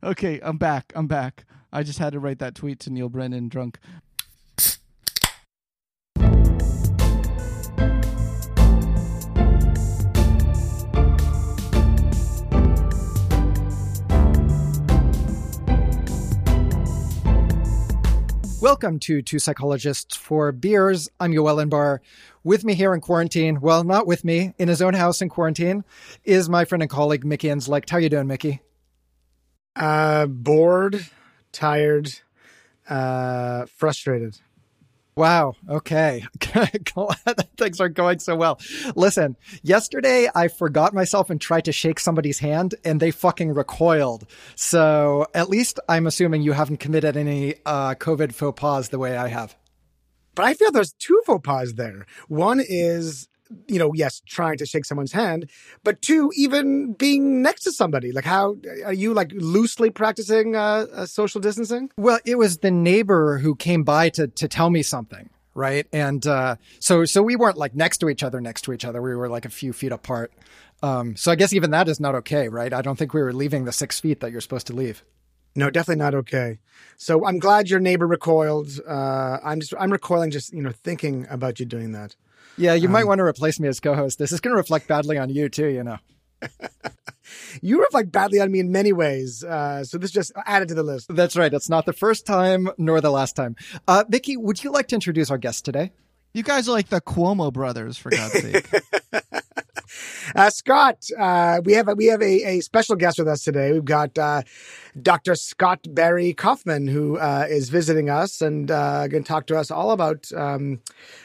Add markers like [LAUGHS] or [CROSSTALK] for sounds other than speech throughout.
Okay, I'm back. I'm back. I just had to write that tweet to Neal Brennan drunk. Welcome to Two Psychologists Four Beers. I'm Yoel Inbar. With me here in quarantine, well, not with me, in his own house in quarantine, is my friend and colleague Mickey Inzlicht. How you doing, Mickey? Uh, bored, tired, uh, frustrated. Wow. Okay. [LAUGHS] Glad things are going so well. Listen, yesterday I forgot myself and tried to shake somebody's hand and they fucking recoiled. So at least I'm assuming you haven't committed any uh, COVID faux pas the way I have. But I feel there's two faux pas there. One is you know, yes, trying to shake someone's hand, but two, even being next to somebody. Like, how are you like loosely practicing uh, uh, social distancing? Well, it was the neighbor who came by to to tell me something, right? And uh, so so we weren't like next to each other, next to each other. We were like a few feet apart. Um, so I guess even that is not okay, right? I don't think we were leaving the six feet that you're supposed to leave. No, definitely not okay. So I'm glad your neighbor recoiled. Uh, I'm just I'm recoiling just you know thinking about you doing that. Yeah, you um, might want to replace me as co-host. This is going to reflect badly on you too. You know. [LAUGHS] you reflect badly on me in many ways. Uh, so this just added to the list. That's right. It's not the first time nor the last time. Uh, Mickey, would you like to introduce our guest today? You guys are like the Cuomo brothers, for God's sake. [LAUGHS] Uh, Scott, uh, we have a, we have a, a, special guest with us today. We've got uh, Dr. Scott Barry Kaufman, who uh, is visiting us and uh, going to talk to us all about um,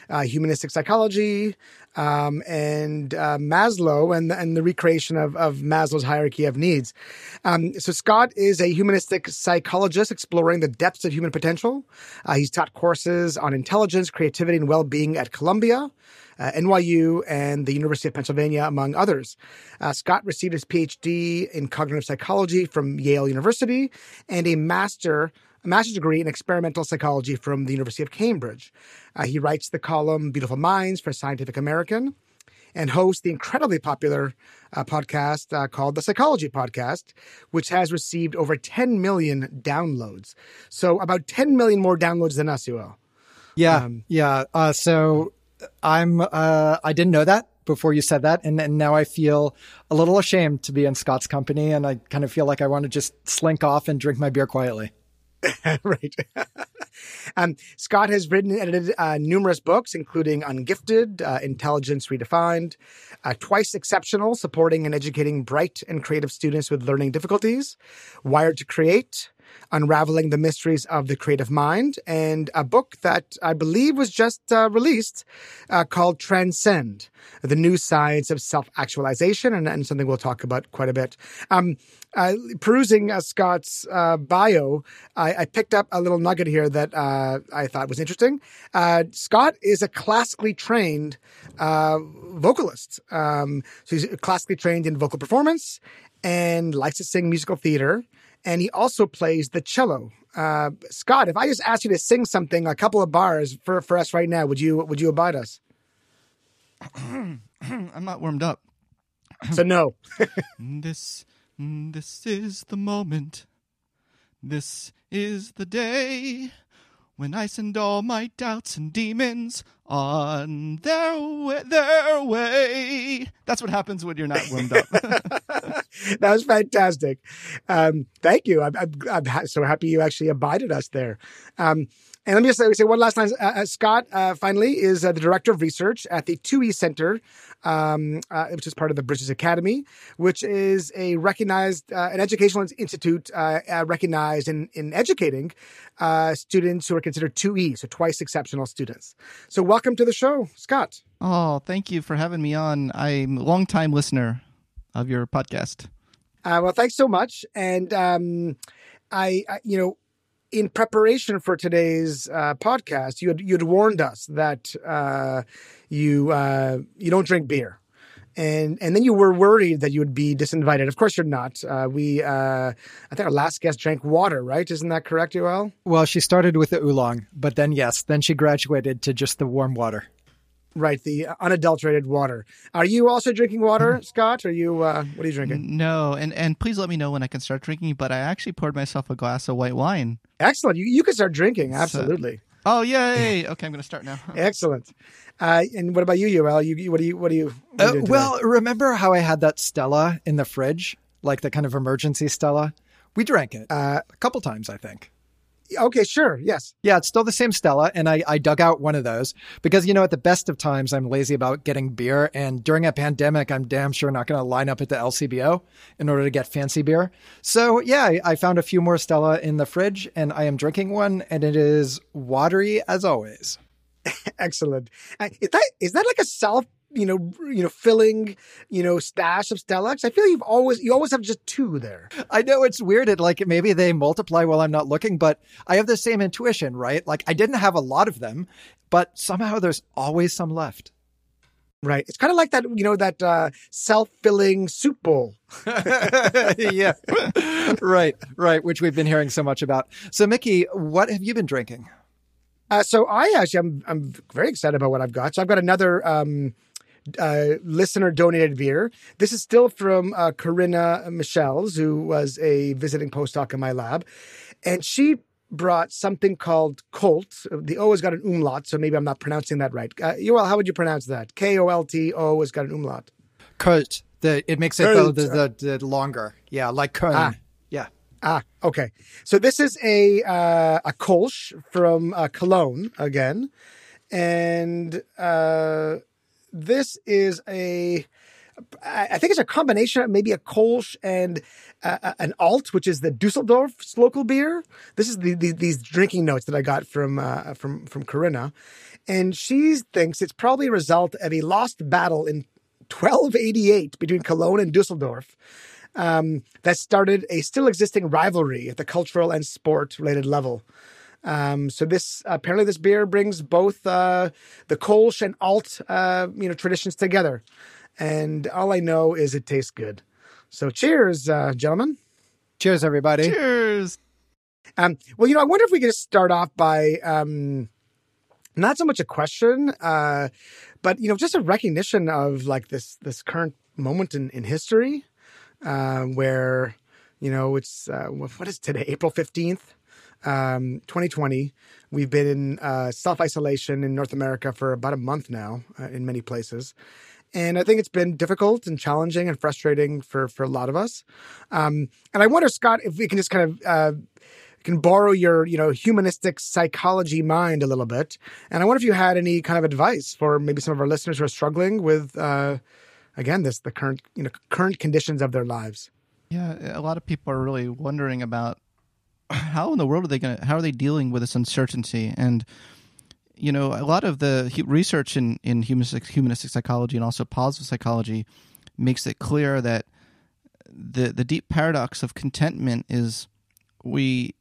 uh, humanistic psychology um, and Maslow and and the recreation of, of Maslow's hierarchy of needs. Um, so Scott is a humanistic psychologist exploring the depths of human potential. he's taught courses on intelligence, creativity, and well being at Columbia uh, NYU, and the University of Pennsylvania, among others. Uh, Scott received his PhD in cognitive psychology from Yale University and a master a master's degree in experimental psychology from the University of Cambridge. Uh, he writes the column Beautiful Minds for Scientific American and hosts the incredibly popular uh, podcast uh, called the Psychology Podcast, which has received over 10 million downloads. So about 10 million more downloads than us, Yoel. Yeah, um, yeah. Uh, so I'm uh, I didn't know that before you said that, and, and now I feel a little ashamed to be in Scott's company, and I kind of feel like I want to just slink off and drink my beer quietly. [LAUGHS] right. [LAUGHS] um, Scott has written and edited uh, numerous books, including Ungifted, uh, Intelligence Redefined, uh, Twice Exceptional, supporting and educating bright and creative students with learning difficulties, Wired to Create, Unraveling the Mysteries of the Creative Mind, and a book that I believe was just uh, released uh, called Transcend The New Science of Self Actualization, and, and, something we'll talk about quite a bit. Um, uh, perusing uh, Scott's uh, bio, I, I, picked up a little nugget here that uh, I thought was interesting. Scott is a classically trained vocalist. Um, so he's classically trained in vocal performance and likes to sing musical theater and he also plays the cello. Uh, Scott, if I just asked you to sing something, a couple of bars for, for us right now, would you would you abide us? [CLEARS THROAT] I'm not warmed up. so no. [LAUGHS] this this is the moment. This is the day when I send all my doubts and demons on their way, their way. That's what happens when you're not warmed up. [LAUGHS] [LAUGHS] that was fantastic. Um, thank you. I'm, I'm, I'm, so happy you actually abided us there. Um, and let me just say, say one last time. Uh, uh, Scott, uh, finally, is uh, the director of research at the 2E Center, um, uh, which is part of the Bridges Academy, which is a recognized, uh, an educational institute recognized in, in educating students who are considered 2E, so twice exceptional students. So, welcome to the show, Scott. Oh, thank you for having me on. I'm a longtime listener of your podcast. well, thanks so much. And um, I, I, you know, in preparation for today's uh, podcast, you had you'd warned us that uh, you uh, you don't drink beer, and and then you were worried that you would be disinvited. Of course, you're not. Uh, we uh, I think our last guest drank water, right? Isn't that correct, Yoel? Well, she started with the oolong, but then yes, then she graduated to just the warm water. Right, the unadulterated water. Are you also drinking water, Scott? Are you? Uh, what are you drinking? No, and and please let me know when I can start drinking. But I actually poured myself a glass of white wine. Excellent. You you can start drinking. Absolutely. Oh yay! [LAUGHS] Okay, I'm going to start now. [LAUGHS] Excellent. Uh, and what about you, Yoel? You, you what do you what do you? What are you Uh, doing well, remember how I had that Stella in the fridge, like the kind of emergency Stella? We drank it Uh, a couple times, I think. Okay, sure, yes. Yeah, it's still the same Stella, and I, I dug out one of those because you know at the best of times I'm lazy about getting beer, and during a pandemic I'm damn sure not going to line up at the LCBO in order to get fancy beer. So yeah, I, I found a few more Stella in the fridge, and I am drinking one, and it is watery as always. [LAUGHS] Excellent. Uh, is that is that like a self you know you know filling you know stash of Stella? 'Cause I feel you've always you always have just two there. I know it's weird. It like maybe they multiply while I'm not looking, but I have the same intuition, right? Like I didn't have a lot of them, but somehow there's always some left. Right. It's kind of like that you know that uh, self filling soup bowl. [LAUGHS] yeah. right, right, which we've been hearing so much about. So Mickey, what have you been drinking? Uh, so I actually I'm I'm very excited about what I've got. So I've got another um, uh, listener donated beer. This is still from uh, Corinna Michels, who was a visiting postdoc in my lab, and she brought something called Colt. The O has got an umlaut, so maybe I'm not pronouncing that right. Uh, Yoel, how would you pronounce that? K O L T O has got an umlaut. Colt. The it makes it the, the, the longer. Yeah, like Köln. Ah. Yeah. Ah, okay. So this is a uh, a Kolsch from uh, Cologne again, and uh, this is a I think it's a combination of maybe a Kolsch and uh, an Alt, which is the Dusseldorf's local beer. This is the, the, these drinking notes that I got from uh, from from Corinna, and she thinks it's probably a result of a lost battle in 1288 between Cologne and Dusseldorf um, that started a still existing rivalry at the cultural and sport related level. Um, so this apparently this beer brings both uh, the Kolsch and Alt uh, you know traditions together, and all I know is it tastes good. So cheers, uh, gentlemen. Cheers, everybody. Cheers. Um, well, you know, I wonder if we could just start off by um, not so much a question, uh, but you know, just a recognition of like this this current moment in, in history, uh, where you know it's uh, what is today, April fifteenth, um, twenty twenty. We've been in uh, self isolation in North America for about a month now, uh, in many places. And I think it's been difficult and challenging and frustrating for, for a lot of us. Um, and I wonder, Scott, if we can just kind of uh, can borrow your you know humanistic psychology mind a little bit and i wonder if you had any kind of advice for maybe some of our listeners who are struggling with uh again this the current you know current conditions of their lives Yeah, a lot of people are really wondering about how in the world are they going to how are they dealing with this uncertainty? And you know a lot of the research in in humanistic, humanistic psychology and also positive psychology makes it clear that the the deep paradox of contentment is we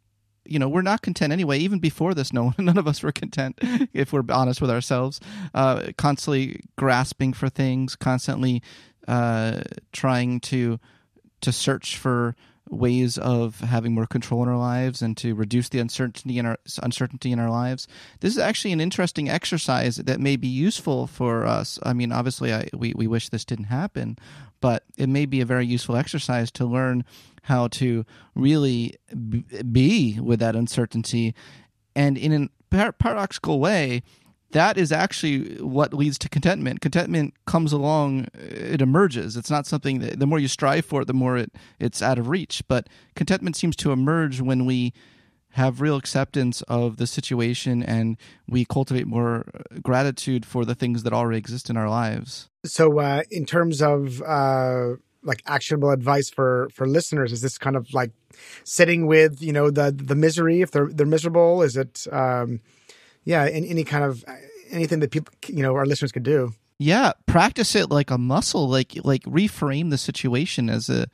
you know we're not content anyway. Even before this no [LAUGHS] none of us were content [LAUGHS] if we're honest with ourselves uh, constantly grasping for things constantly uh, trying to to search for ways of having more control in our lives and to reduce the uncertainty in our uncertainty in our lives. This is actually an interesting exercise that may be useful for us. I mean, obviously, I, we we wish this didn't happen, but it may be a very useful exercise to learn how to really be with that uncertainty, and in a par- paradoxical way, that is actually what leads to contentment. Contentment comes along, it emerges. It's not something that the more you strive for it, the more it, it's out of reach. But contentment seems to emerge when we have real acceptance of the situation and we cultivate more gratitude for the things that already exist in our lives. so uh in terms of uh like actionable advice for for listeners is this kind of like sitting with you know the the misery if they're they're miserable is it um yeah any, any kind of anything that people you know our listeners could do Yeah, practice it like a muscle. Like like reframe the situation as a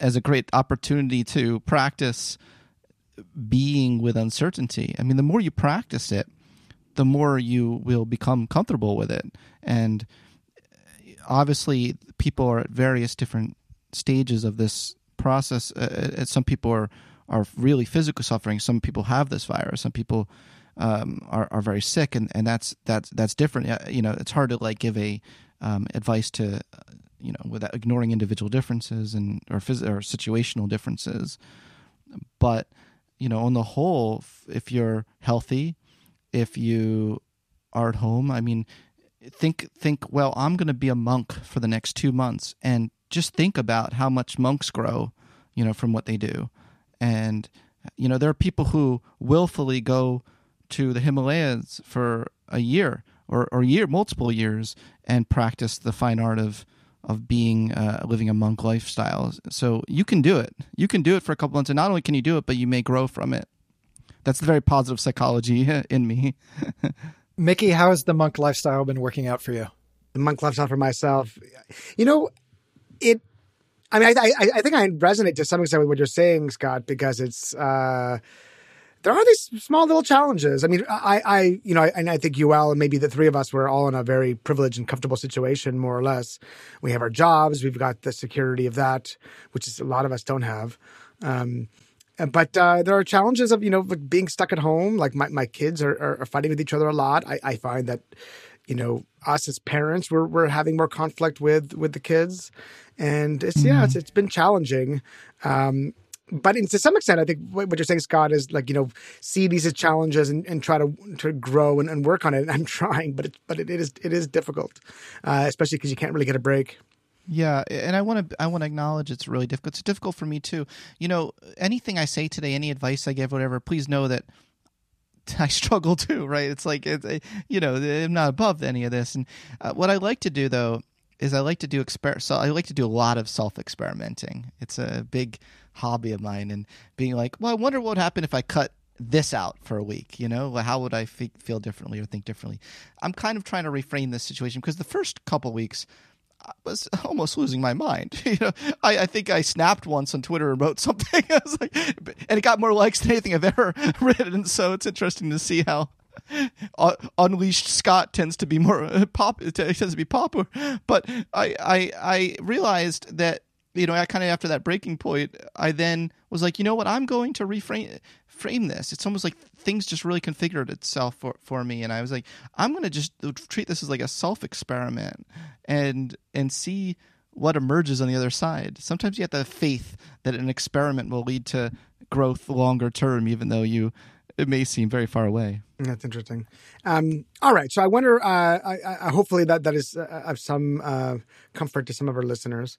as a great opportunity to practice being with uncertainty. I mean, the more you practice it, the more you will become comfortable with it. And obviously, people are at various different stages of this process. Uh, some people are are really physically suffering. Some people have this virus. Some people um, are are very sick, and, and that's that's that's different. You know, it's hard to like give a um, advice to uh, you know without ignoring individual differences and or phys- or situational differences, but you know on the whole, if you're healthy, if you are at home, I mean, think think well, I'm going to be a monk for the next two months, and just think about how much monks grow, you know, from what they do, and you know there are people who willfully go to the Himalayas for a year or or year multiple years and practice the fine art of of being uh, living a monk lifestyle. So you can do it. You can do it for a couple months, and not only can you do it, but you may grow from it. That's the very positive psychology [LAUGHS] in me. [LAUGHS] Mickey, how has the monk lifestyle been working out for you? The monk lifestyle for myself, you know, it. I mean, I, I, I think I resonate to some extent with what you're saying, Scott, because it's. Uh, there are these small little challenges. I mean, I, I, you know, and I think and maybe the three of us were all in a very privileged and comfortable situation, more or less. We have our jobs, we've got the security of that, which is a lot of us don't have. Um, but uh, there are challenges of you know being stuck at home. Like my, my kids are, are, are fighting with each other a lot. I, I find that you know us as parents we're we're having more conflict with with the kids, and it's mm-hmm. yeah it's it's been challenging. Um, but in, to some extent, I think what you're saying, Scott, is like you know, see these as challenges and, and try to to grow and, and work on it. [LAUGHS] I'm trying, but it but it, it is it is difficult, uh, especially because you can't really get a break. Yeah, and I want to I want to acknowledge it's really difficult. It's difficult for me too. You know, anything I say today, any advice I give, whatever, please know that [LAUGHS] I struggle too. Right? It's like it's you know I'm not above any of this. And uh, what I like to do though is I like to do exper- so I like to do a lot of self experimenting. It's a big hobby of mine and being like, well, I wonder what would happen if I cut this out for a week. You know, how would I f- feel differently or think differently? I'm kind of trying to reframe this situation because the first couple weeks. I was [LAUGHS] almost losing my mind. [LAUGHS] You know, I, I, think I snapped once on Twitter and wrote [LAUGHS] something. I was like, and it got more likes than anything I've ever written. So it's interesting to see how uh, Unleashed Scott tends to be more uh, pop. tends to be popular. But I I I realized that you know, I kind of after that breaking point, I then was like, you know what, I'm going to reframe frame this. It's almost like things just really configured itself for, for me, and I was like, I'm going to just treat this as like a self experiment and and see what emerges on the other side. Sometimes you have to have faith that an experiment will lead to growth longer term, even though you it may seem very far away. That's interesting. Um, all right, so I wonder. Uh, I, I, hopefully that that is uh, of some uh, comfort to some of our listeners.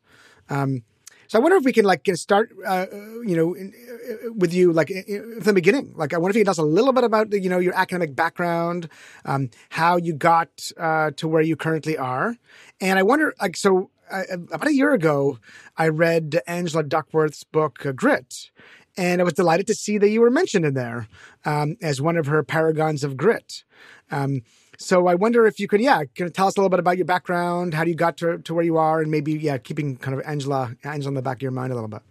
Um, so I wonder if we can like start, uh, you know, in, uh, with you like in, from the beginning. Like I wonder if you can tell us a little bit about you know your academic background, um, how you got uh, to where you currently are, and I wonder like so. Uh, about a year ago, I read Angela Duckworth's book uh, Grit, and I was delighted to see that you were mentioned in there um, as one of her paragons of grit. Um, so I wonder if you could, yeah, can you tell us a little bit about your background, how you got to, to where you are, and maybe, yeah, keeping kind of Angela, Angela in the back of your mind a little bit.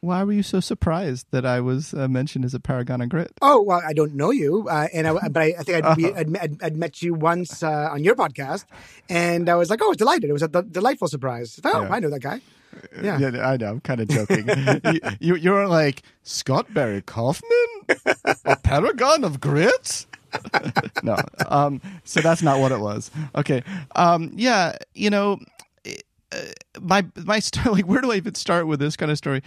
Why were you so surprised that I was uh, mentioned as a paragon of grit? Oh well, I don't know you, uh, and I, but I, I think I'd, be, [LAUGHS] I'd, I'd, I'd, met you once uh, on your podcast, and I was like, oh, I was delighted. It was a d- delightful surprise. Oh, yeah. I know that guy. Yeah. yeah, I know. I'm kind of joking. you, you, were like Scott Barry Kaufman, a paragon of grit. [LAUGHS] no. Um, so that's not what it was. Okay. Um, yeah, you know, uh, my my story. [LAUGHS] Like, where do I even start with this kind of story?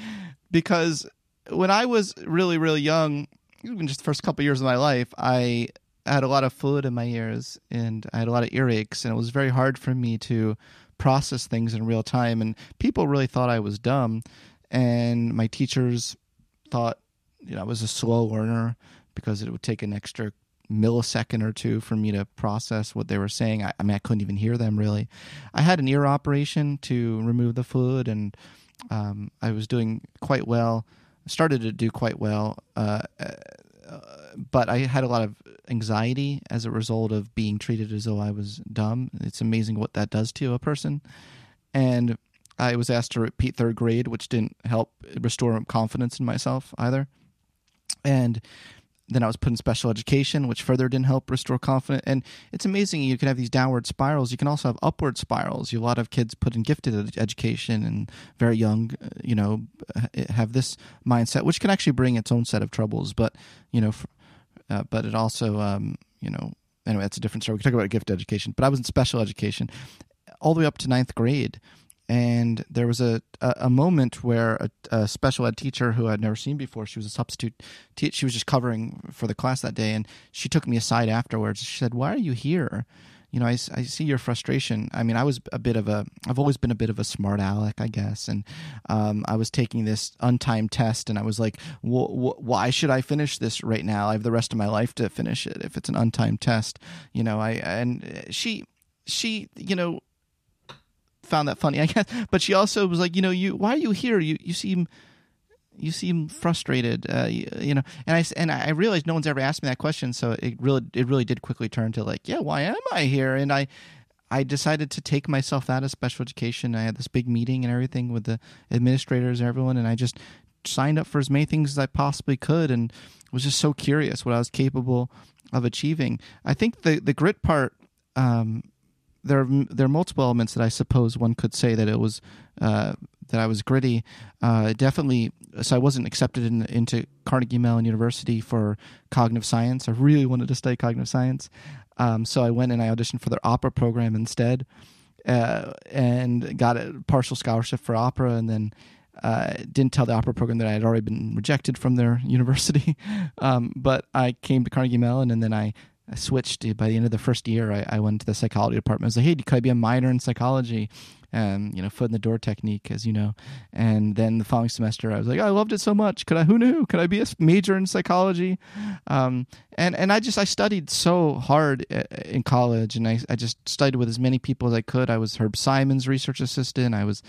Because when I was really really young, even just the first couple of years of my life, I had a lot of fluid in my ears and I had a lot of earaches, and it was very hard for me to process things in real time. And people really thought I was dumb, and my teachers thought you know I was a slow learner because it would take an extra millisecond or two for me to process what they were saying. I, I, mean, I couldn't even hear them really. I had an ear operation to remove the fluid, and um, I was doing quite well. Started to do quite well, uh, uh, but I had a lot of anxiety as a result of being treated as though I was dumb. It's amazing what that does to a person, and I was asked to repeat third grade, which didn't help restore confidence in myself either. And then I was put in special education, which further didn't help restore confidence. And it's amazing you can have these downward spirals. You can also have upward spirals. You a lot of kids put in gifted education and very young, uh, you know, have this mindset, which can actually bring its own set of troubles. But you know, uh, but it also, um, you know, anyway, that's a different story. We can talk about gifted education, but I was in special education all the way up to ninth grade. And there was a, a, a moment where a, a, special ed teacher who I'd never seen before, she was a substitute she was just covering for the class that day. And she took me aside afterwards. She said, Why are you here? you know, I, I see your frustration. I mean, I was a bit of a, I've always been a bit of a smart aleck, I guess. And um, I was taking this untimed test and I was like, why should I finish this right now? I have the rest of my life to finish it if it's an untimed test. You know, I, and she, she, you know, found that funny, I guess. [LAUGHS] But she also was like, you know, you, why are you here? You, you seem, you seem frustrated, uh, you, you, know. And I and I realized no one's ever asked me that question, so it really it really did quickly turn to like, yeah, why am I here? And I I decided to take myself out of special education. I had this big meeting and everything with the administrators and everyone, and I just signed up for as many things as I possibly could, and was just so curious what I was capable of achieving. I think the the grit part. Um, there are, there are multiple elements that I suppose one could say that it was uh, that I was gritty. Uh, definitely, so I wasn't accepted in, into Carnegie Mellon University for cognitive science. I really wanted to study cognitive science, um, so I went and I auditioned for their opera program instead, uh, and got a partial scholarship for opera, and then. Uh, didn't tell the opera program that I had already been rejected from their [LAUGHS] university, um, but I came to Carnegie Mellon, and then I I switched by the end of the first year. I, I, went to the psychology department. I was like, "Hey, could I be a minor in psychology?" And you know, foot in the door technique, as you know. And then the following semester, I was like, oh, "I loved it so much. Could I? Who knew? Could I be a major in psychology?" Um, and and I just I studied so hard uh, in college, and I I just studied with as many people as I could. I was Herb Simon's research assistant. I was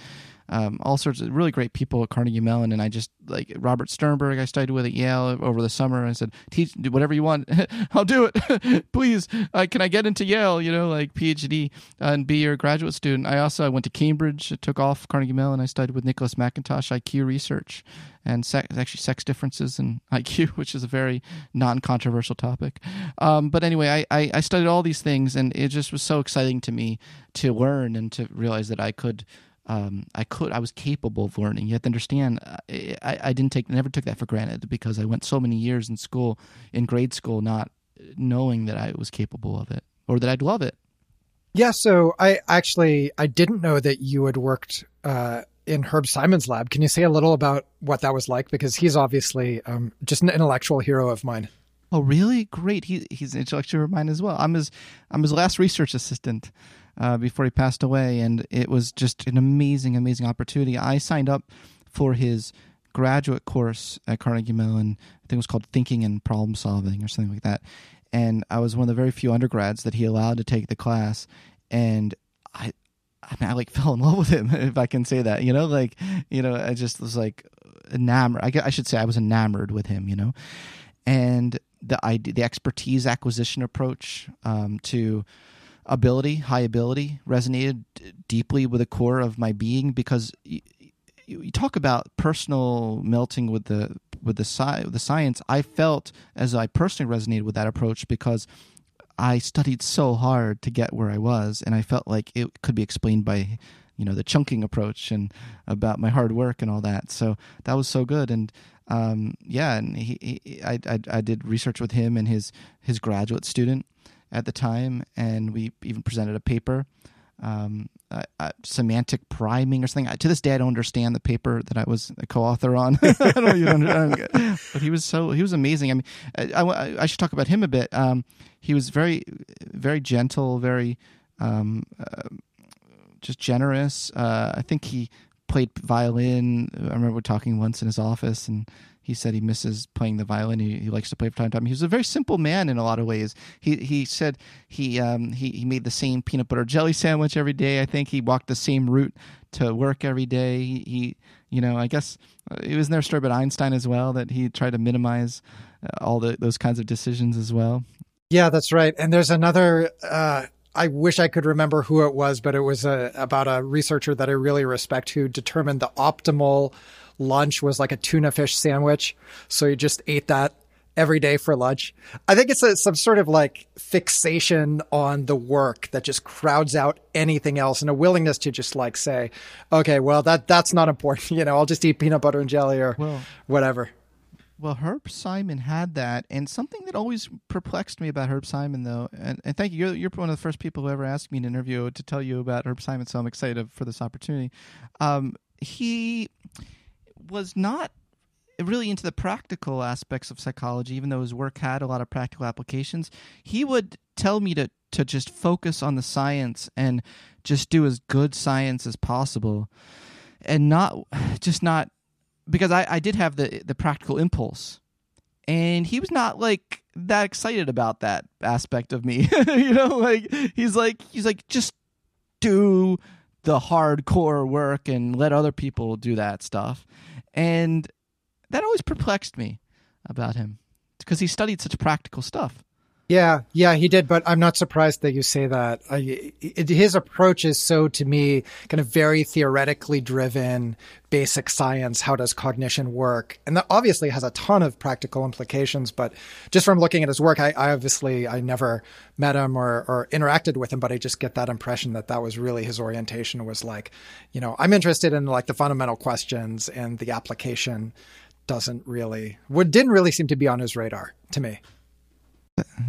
um, all sorts of really great people at Carnegie Mellon. And I just like Robert Sternberg, I studied with at Yale over the summer. I said, teach whatever you want. [LAUGHS] I'll do it. [LAUGHS] Please. Uh, can I get into Yale, you know, like PhD and be your graduate student? I also, I went to Cambridge, I took off Carnegie Mellon. I studied with Nicholas Mackintosh, IQ research and sex, actually sex differences in [LAUGHS] IQ, which is a very non-controversial topic. Um, but anyway, I, I, I, studied all these things, and it just was so exciting to me to learn and to realize that I could um, I could, I was capable of learning. You have to understand, I, I didn't take, never took that for granted because I went so many years in school, in grade school, not knowing that I was capable of it or that I'd love it. Yeah. So I actually, I didn't know that you had worked, uh, in Herb Simon's lab. Can you say a little about what that was like? Because he's obviously um, just an intellectual hero of mine. Oh, really? Great. He, he's an intellectual of mine as well. I'm his I'm his last research assistant uh, before he passed away, and it was just an amazing, amazing opportunity. I signed up for his graduate course at Carnegie Mellon. I think it was called Thinking and Problem Solving or something like that. And I was one of the very few undergrads that he allowed to take the class, and I, I mean, I like [LAUGHS] fell in love with him, [LAUGHS] if I can say that. You know, like, you know, I just was like enamored. I, I should say I was enamored with him. You know, and the idea, the expertise acquisition approach um, to ability, high ability, resonated deeply with the core of my being because you, you talk about personal melting with the with the sci- the science. I felt as I personally resonated with that approach because I studied so hard to get where I was, and I felt like it could be explained by you know the chunking approach and about my hard work and all that. So that was so good, and um, yeah, and he, he I, I, I did research with him and his his graduate student at the time, and we even presented a paper, um, semantic priming or something. To this day, I don't understand the paper that I was a co-author on. [LAUGHS] I don't understand. but he was so he was amazing. I mean, I, I, I should talk about him a bit. Um, he was very, very gentle, very um, uh, just generous. Uh, I think he played violin. I remember talking once in his office, and he said he misses playing the violin. He, he likes to play from time to time. He was a very simple man in a lot of ways. He he said he um, he he made the same peanut butter jelly sandwich every day. I think he walked the same route to work every day. He, he you know I guess uh, it was in their story about Einstein as well that he tried to minimize uh, all the, those kinds of decisions as well. Yeah, that's right. And there's another. Uh, I wish I could remember who it was, but it was a, about a researcher that I really respect who determined the optimal lunch was like a tuna fish sandwich. So he just ate that every day for lunch. I think it's a, some sort of like fixation on the work that just crowds out anything else and a willingness to just like say, okay, well, that, that's not important. [LAUGHS] You know, I'll just eat peanut butter and jelly or well, whatever. Well, Herb Simon had that, and something that always perplexed me about Herb Simon, though, and, and thank you, you're, you're one of the first people who ever asked me in an interview to tell you about Herb Simon, so I'm excited for this opportunity. Um, he was not really into the practical aspects of psychology, even though his work had a lot of practical applications. He would tell me to to just focus on the science and just do as good science as possible, and not [SIGHS] just not because I, I did have the the practical impulse, and he was not like that excited about that aspect of me. [LAUGHS] you know, like he's like he's like just do the hardcore work and let other people do that stuff, and that always perplexed me about him because he studied such practical stuff. Yeah, yeah, he did, but I'm not surprised that you say that. I, it, his approach is so, to me, kind of very theoretically driven, basic science. How does cognition work? And that obviously has a ton of practical implications. But just from looking at his work, I, I obviously I never met him or, or interacted with him, but I just get that impression that that was really his orientation. Was like, you know, I'm interested in like the fundamental questions and the application doesn't really, what didn't really seem to be on his radar to me.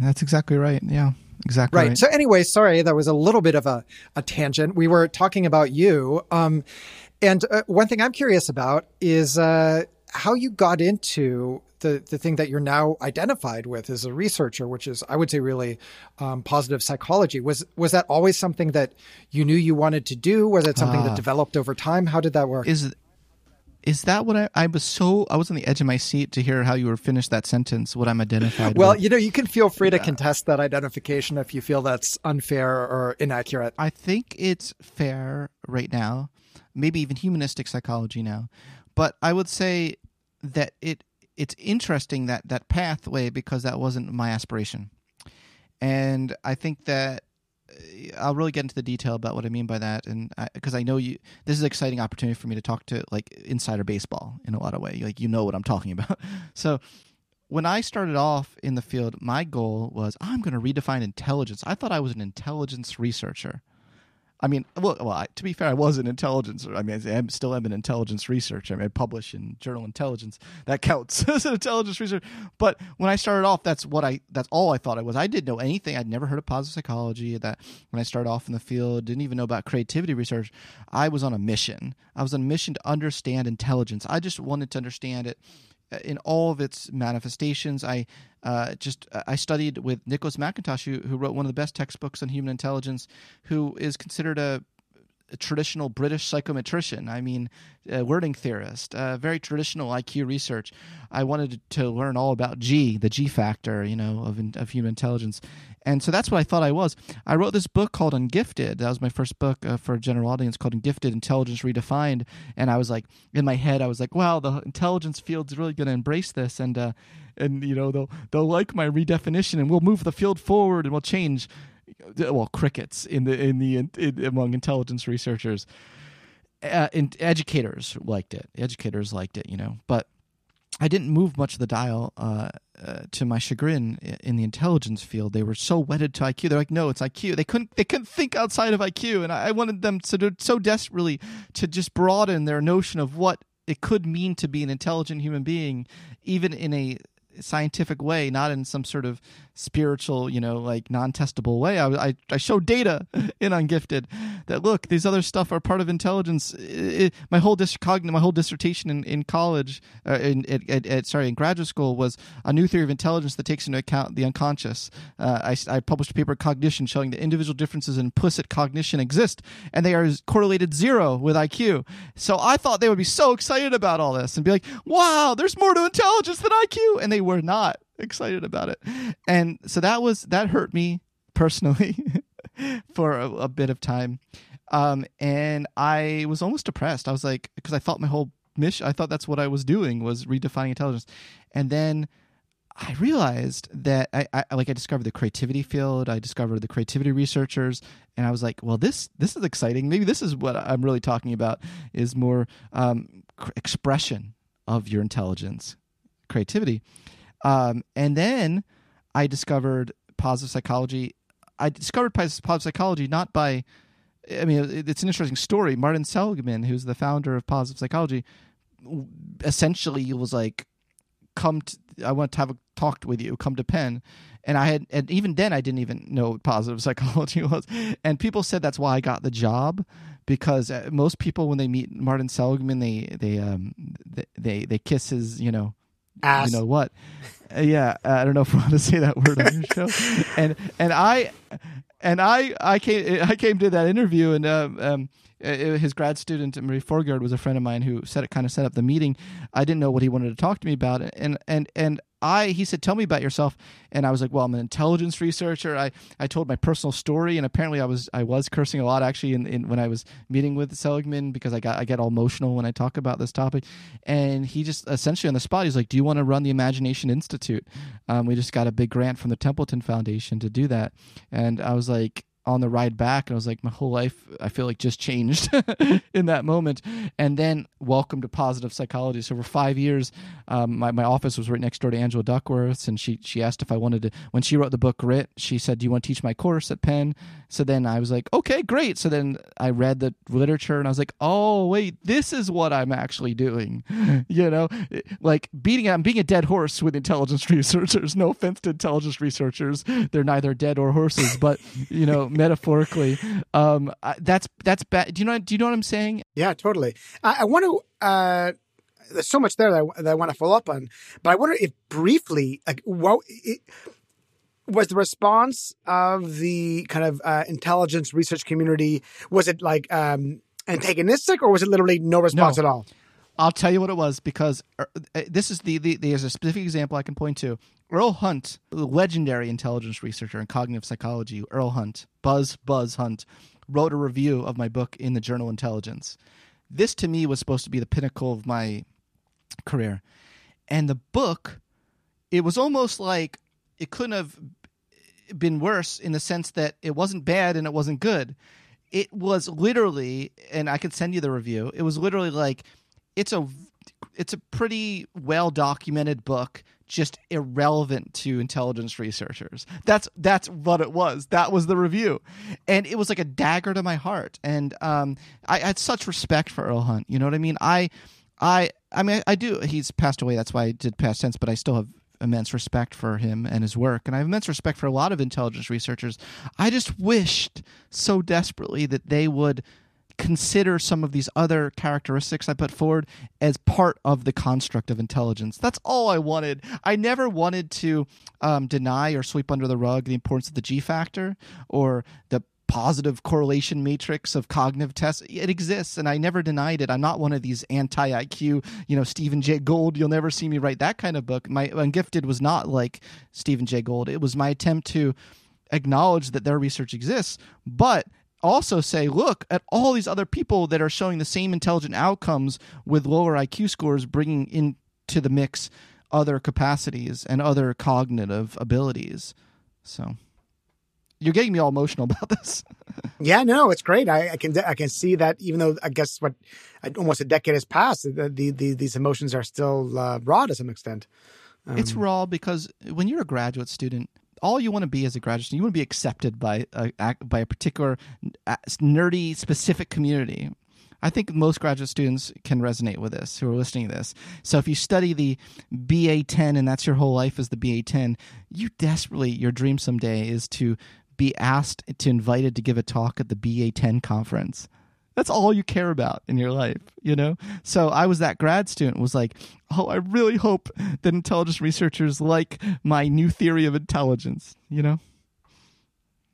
That's exactly right. Yeah, exactly right. right. So anyway, sorry, that was a little bit of a, a tangent. We were talking about you. Um, and uh, one thing I'm curious about is uh, how you got into the, the thing that you're now identified with as a researcher, which is, I would say, really um, positive psychology. Was was that always something that you knew you wanted to do? Was it something uh, that developed over time? How did that work? Is is that what I, I was so I was on the edge of my seat to hear how you were finished that sentence what i'm identified well with. you know you can feel free to contest that identification if you feel that's unfair or inaccurate. I think it's fair right now maybe even humanistic psychology now but i would say that it it's interesting that that pathway because that wasn't my aspiration. And i think that I'll really get into the detail about what I mean by that, and because I, I, know you, this is an exciting opportunity for me to talk to like insider baseball in a lot of way. Like you know what I'm talking about. [LAUGHS] so when I started off in the field, my goal was I'm going to redefine intelligence. I thought I was an intelligence researcher. I mean, well, well I, to be fair, I was an intelligence. I mean, I am, still am an intelligence researcher. I mean, I publish in Journal Intelligence. That counts [LAUGHS] as an intelligence researcher. But when I started off, that's what I. That's all I thought I was. I didn't know anything. I'd never heard of positive psychology. That when I started off in the field, didn't even know about creativity research. I was on a mission. I was on a mission to understand intelligence. I just wanted to understand it in all of its manifestations. I uh, just I studied with Nicholas Mackintosh, who, who wrote one of the best textbooks on human intelligence, who is considered a traditional British psychometrician. I mean, a learning theorist, a very traditional IQ research. I wanted to learn all about G, the G factor, you know, of of human intelligence, and so that's what I thought I was. I wrote this book called Ungifted. That was my first book uh, for a general audience called Ungifted Intelligence Redefined. And I was like, in my head, I was like, wow, the intelligence field's really going to embrace this, and uh, and you know they'll they'll like my redefinition, and we'll move the field forward, and we'll change well crickets in the in the in, in, among intelligence researchers uh, and educators liked it educators liked it you know but i didn't move much of the dial uh, uh, to my chagrin in the intelligence field. They were so wedded to iq they're like no it's iq they couldn't they couldn't think outside of iq and i, I wanted them to do so desperately to just broaden their notion of what it could mean to be an intelligent human being even in a scientific way, not in some sort of spiritual, you know, like non-testable way. I, I, I showed data [LAUGHS] in Ungifted that look, these other stuff are part of intelligence. It, it, my whole dis- my whole dissertation in, in college, uh, in, at, at, sorry, in graduate school was a new theory of intelligence that takes into account the unconscious. Uh, I, I published a paper, Cognition, showing that individual differences in implicit cognition exist, and they are correlated zero with IQ. So I thought they would be so excited about all this and be like, "Wow, there's more to intelligence than IQ," and they were not excited about it. And so that was that hurt me personally [LAUGHS] for a, a, bit of time. Um, and I was almost depressed. I was like, because I thought my whole mission, I thought that's what I was doing was redefining intelligence. And then I realized that I, I like I discovered the creativity field. I discovered the creativity researchers, and I was like, well, this this is exciting. Maybe this is what I'm really talking about is more um, expression of your intelligence, creativity. Um, and then I discovered positive psychology. I discovered positive psychology not by, I mean, it's an interesting story. Martin Seligman, who's the founder of positive psychology, essentially was like come to, I want to have a talk with you, come to Penn. And I had, and even then, I didn't even know what positive [LAUGHS] psychology was. And people said that's why I got the job, because uh, most people when they meet Martin Seligman, they they um they they, they kiss his you know Ass. you know what Uh, yeah uh, i don't know if we want to [LAUGHS] say that word on your show [LAUGHS] and and i and i i came i came to that interview and um, um uh, his grad student Marie Forgeard was a friend of mine who set it kind of set up the meeting. I didn't know what he wanted to talk to me about, and and and I he said, "Tell me about yourself," and I was like, "Well, I'm an intelligence researcher." I, I told my personal story, and apparently I was I was cursing a lot actually in, in when I was meeting with Seligman because I got I get all emotional when I talk about this topic, and he just essentially on the spot he's like, "Do you want to run the Imagination Institute?" Um, we just got a big grant from the Templeton Foundation to do that, and I was like, on the ride back and I was like my whole life I feel like just changed [LAUGHS] in that moment. And then welcome to positive psychology. So for five years um, my, my office was right next door to Angela Duckworth's and she she asked if I wanted to when she wrote the book Grit she said do you want to teach my course at Penn? So then I was like okay great. So then I read the literature and I was like oh wait this is what I'm actually doing. [LAUGHS] You know like beating I'm being a dead horse with intelligence [LAUGHS] researchers. No offense to intelligence researchers. They're neither dead or horses but you know metaphorically. Um, that's that's bad. Do you know? Do you know what I'm saying? Yeah, totally. I, I want to. Uh, there's so much there that I, that I want to follow up on, but I wonder if briefly, like, what it, was the response of the kind of uh, intelligence research community? Was it like um, antagonistic, or was it literally no response No. at all? I'll tell you what it was because uh, uh, this is the, the there's a specific example I can point to. Earl Hunt, the legendary intelligence researcher in cognitive psychology, Earl Hunt, Buzz Buzz Hunt, wrote a review of my book in the journal Intelligence. This to me was supposed to be the pinnacle of my career. And the book, it was almost like it couldn't have been worse in the sense that it wasn't bad and it wasn't good. It was literally, and I can send you the review. It was literally like it's a it's a pretty well documented book just irrelevant to intelligence researchers. That's that's what it was. That was the review. And it was like a dagger to my heart. And um i, I had such respect for earl hunt you know what i mean? I i i mean i do he's passed away that's why i did past tense but i still have immense respect for him and his work and i have immense respect for a lot of intelligence researchers. I just wished so desperately that they would consider some of these other characteristics I put forward as part of the construct of intelligence. That's all I wanted. I never wanted to um, deny or sweep under the rug the importance of the G factor or the positive correlation matrix of cognitive tests. It exists, and I never denied it. I'm not one of these anti IQ, you know, Stephen Jay Gould. You'll never see me write that kind of book. My Ungifted was not like Stephen Jay Gould. It was my attempt to acknowledge that their research exists, but also say, look at all these other people that are showing the same intelligent outcomes with lower IQ scores, bringing into the mix other capacities and other cognitive abilities. So you're getting me all emotional [LAUGHS] about this. Yeah, no, it's great. I, I can I can see that even though I guess what almost a decade has passed, the, the, the these emotions are still uh, raw to some extent. it's Um, raw because when you're a graduate student, all you want to be as a graduate student, you want to be accepted by a by a particular nerdy specific community. I think most graduate students can resonate with this who are listening to this. So if you study the BA 10 and that's your whole life is the BA 10, you desperately, your dream someday is to be asked to invited to give a talk at the BA 10 conference. That's all you care about in your life, you know? So I was that grad student was like, "Oh, I really hope that intelligence researchers like my new theory of intelligence," you know?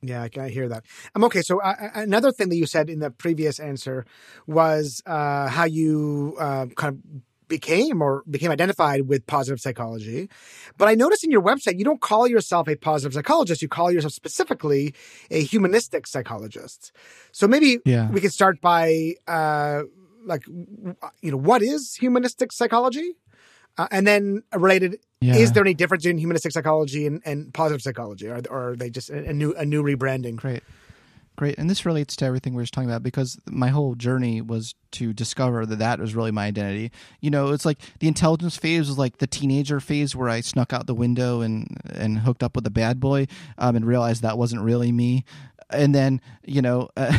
Yeah, I, hear that. Um, okay, so uh, uh, another thing that you said in the previous answer was uh, how you uh, kind of became or became identified with positive psychology. But I noticed in your website you don't call yourself a positive psychologist; you call yourself specifically a humanistic psychologist. So maybe Yeah. we could start by uh, like you know what is humanistic psychology, uh, and then related. Yeah. Is there any difference in humanistic psychology and, and positive psychology, or, or are they just a, a new a new rebranding? Great. Great. And this relates to everything we were just talking about because my whole journey was to discover that that was really my identity. You know, it's like the intelligence phase was like the teenager phase where I snuck out the window and, and hooked up with a bad boy um, and realized that wasn't really me. And then you know [LAUGHS] uh,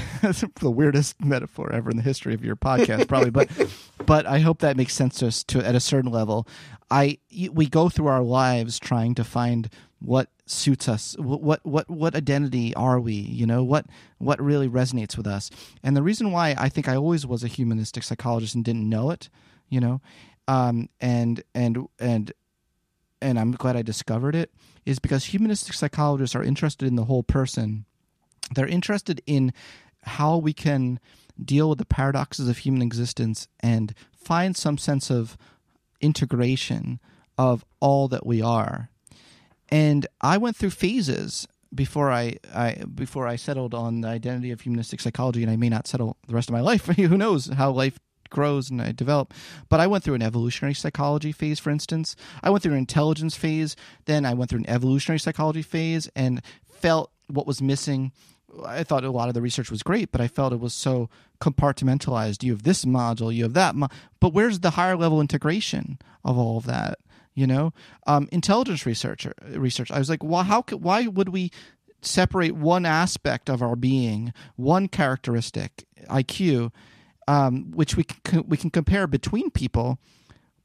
the weirdest metaphor ever in the history of your podcast probably but [LAUGHS] but i hope that makes sense to us to at a certain level. I we go through our lives trying to find what suits us what what what identity are we you know what what really resonates with us. And the reason why i think i always was a humanistic psychologist and didn't know it you know um and and and and i'm glad i discovered it is because humanistic psychologists are interested in the whole person they're interested in how we can deal with the paradoxes of human existence and find some sense of integration of all that we are. And I went through phases before I, I before I settled on the identity of humanistic psychology, and I may not settle the rest of my [LAUGHS] life. Who knows how life grows and I develop. But I went through an evolutionary psychology phase, for instance. I went through an intelligence phase. Then I went through an evolutionary psychology phase and felt what was missing I thought a lot of the research was great, but I felt it was so compartmentalized. You have this module, you have that, mo- but where's the higher level integration of all of that? You know, um, intelligence research. Research. I was like, well, how? Could, why would we separate one aspect of our being, one characteristic, IQ, um, which we can, we can compare between people,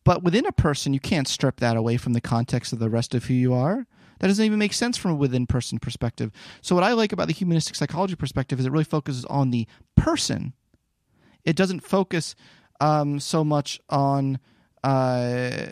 but within a person, you can't strip that away from the context of the rest of who you are. That doesn't even make sense from a within person perspective. So, what I like about the humanistic psychology perspective is it really focuses on the person. It doesn't focus um, so much on. Uh,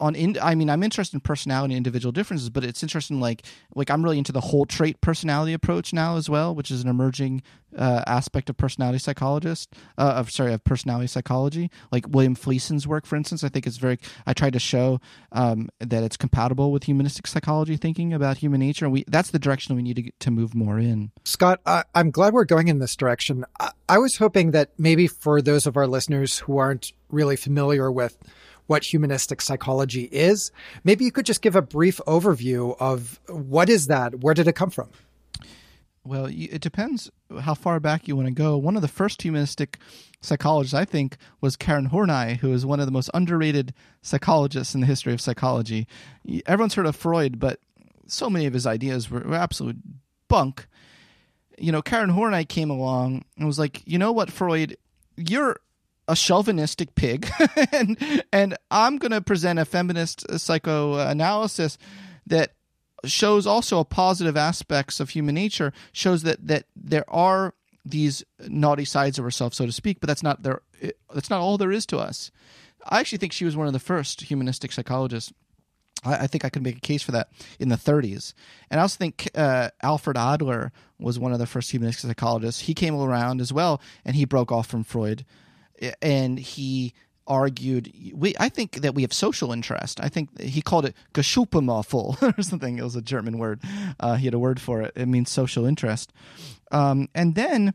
on in, I mean, I'm interested in personality and individual differences, but it's interesting. Like, like I'm really into the whole trait personality approach now as well, which is an emerging uh, aspect of personality psychologist. Uh, of sorry, of personality psychology. Like William Fleeson's work, for instance, I think it's very. I tried to show um, that it's compatible with humanistic psychology thinking about human nature, and we that's the direction we need to to move more in. Scott, I'm glad we're going in this direction. I, I was hoping that maybe for those of our listeners who aren't really familiar with what humanistic psychology is. Maybe you could just give a brief overview of what is that? Where did it come from? Well, it depends how far back you want to go. One of the first humanistic psychologists, I think, was Karen Horney, who is one of the most underrated psychologists in the history of psychology. Everyone's heard of Freud, but so many of his ideas were, absolute bunk. You know, Karen Horney came along and was like, you know what, Freud, you're a chauvinistic pig, [LAUGHS] and and I'm going to present a feminist psychoanalysis that shows also a positive aspects of human nature. Shows that that there are these naughty sides of ourselves, so to speak, but that's not there. That's not all there is to us. I actually think she was one of the first humanistic psychologists. I, I think I could make a case for that in the 30s. And I also think uh, Alfred Adler was one of the first humanistic psychologists. He came around as well, and he broke off from Freud and he argued we I think that we have social interest. I think he called it Geschuppemoffel [LAUGHS] or something. It was a German word. Uh, he had a word for it. It means social interest. Um, and then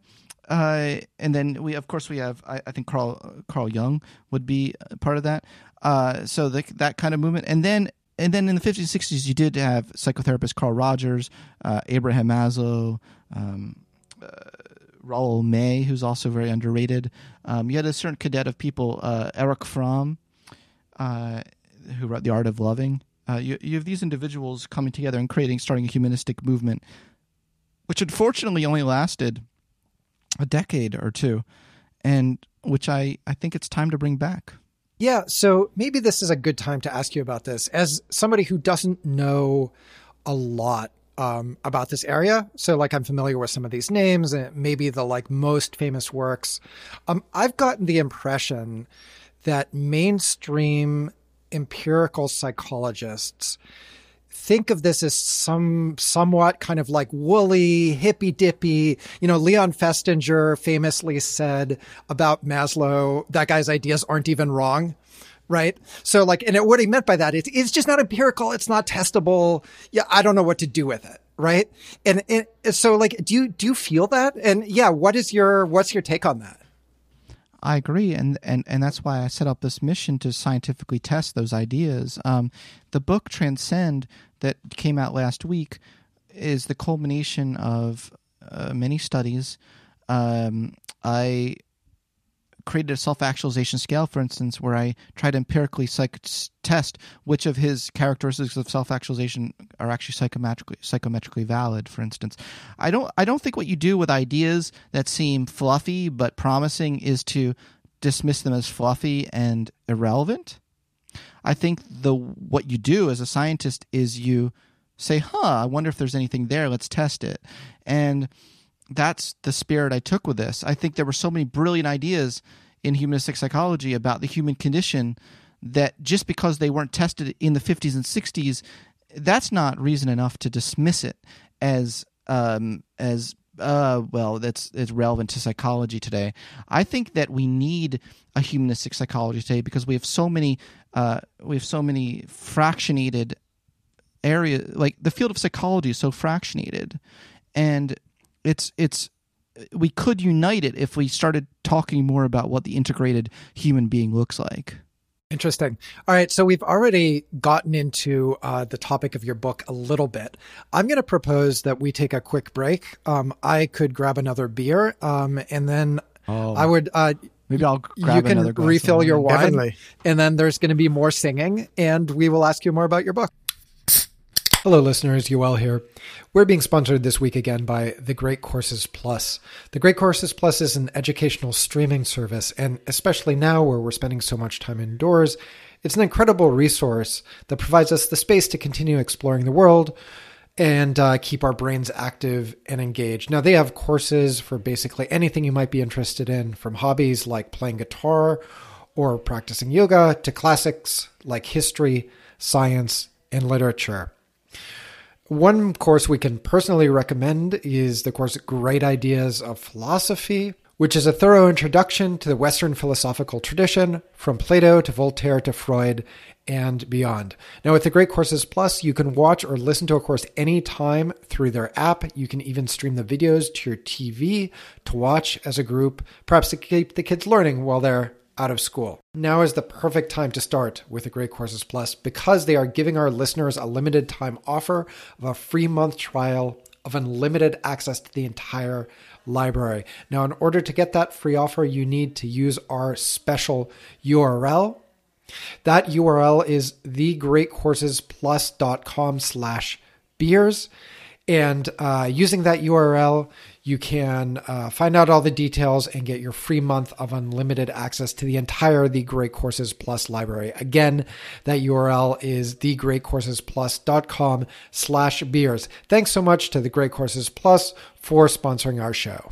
uh, and then we of course we have I, I, think Carl Carl Jung would be part of that. Uh, so the, that kind of movement. And then and then in the 50s and 60s you did have psychotherapist Carl Rogers, uh, Abraham Maslow, um, Rollo May, who's also very underrated. Um, you had a certain cadet of people, uh, Erich Fromm, uh, who wrote The Art of Loving. Uh, you, you have these individuals coming together and creating, starting a humanistic movement, which unfortunately only lasted a decade or two, and which I, I think it's time to bring back. Yeah, so maybe this is a good time to ask you about this. As somebody who doesn't know a lot um, about this area. So, like, I'm familiar with some of these names and maybe the like most famous works. Um, I've gotten the impression that mainstream empirical psychologists think of this as some somewhat kind of like woolly, hippy dippy. You know, Leon Festinger famously said about Maslow, that guy's ideas aren't even wrong right? So like, and it, what he meant by that, it's, it's just not empirical. It's not testable. Yeah. I don't know what to do with it. Right. And, and so like, do you, do you feel that? And yeah, what is your, what's your take on that? I agree, and, and and that's why I set up this mission to scientifically test those ideas. Um, the book Transcend that came out last week is the culmination of uh, many studies. Um, I created a self-actualization scale, for instance, where I try to empirically psych- test which of his characteristics of self-actualization are actually psychometrically psychometrically valid. For instance, I don't I don't think what you do with ideas that seem fluffy but promising is to dismiss them as fluffy and irrelevant. I think the what you do as a scientist is you say, "Huh, I wonder if there's anything there. Let's test it." And that's the spirit I took with this. I think there were so many brilliant ideas in humanistic psychology about the human condition that just because they weren't tested in the 50s and 60s, that's not reason enough to dismiss it as um, as uh, well, that's it's relevant to psychology today. I think that we need a humanistic psychology today because we have so many uh, we have so many fractionated areas. like the field of psychology is so fractionated and it's it's we could unite it if we started talking more about what the integrated human being looks like. Interesting. All right. So we've already gotten into uh, the topic of your book a little bit. I'm going to propose that we take a quick break. Um, I could grab another beer, um, and then oh. I would. Uh, Maybe I'll you can refill your wine, Definitely. and then there's going to be more singing, and we will ask you more about your book. Hello, listeners. Yoel here. We're being sponsored this week again by The Great Courses Plus. The Great Courses Plus is an educational streaming service, and especially now where we're spending so much time indoors, it's an incredible resource that provides us the space to continue exploring the world and uh, keep our brains active and engaged. Now, they have courses for basically anything you might be interested in, from hobbies like playing guitar or practicing yoga to classics like history, science, and literature. One course we can personally recommend is the course Great Ideas of Philosophy, which is a thorough introduction to the Western philosophical tradition from Plato to Voltaire to Freud and beyond. Now, with the Great Courses Plus, you can watch or listen to a course anytime through their app. You can even stream the videos to your TV to watch as a group, perhaps to keep the kids learning while they're out of school. Now is the perfect time to start with the Great Courses Plus because they are giving our listeners a limited time offer of a free month trial of unlimited access to the entire library. Now, in order to get that free offer, you need to use our special URL. That URL is thegreatcoursesplus.com slash beers. And uh, using that URL, you can uh, find out all the details and get your free month of unlimited access to the entire The Great Courses Plus library. Again, that URL is thegreatcoursesplus.com slash beers. Thanks so much to The Great Courses Plus for sponsoring our show.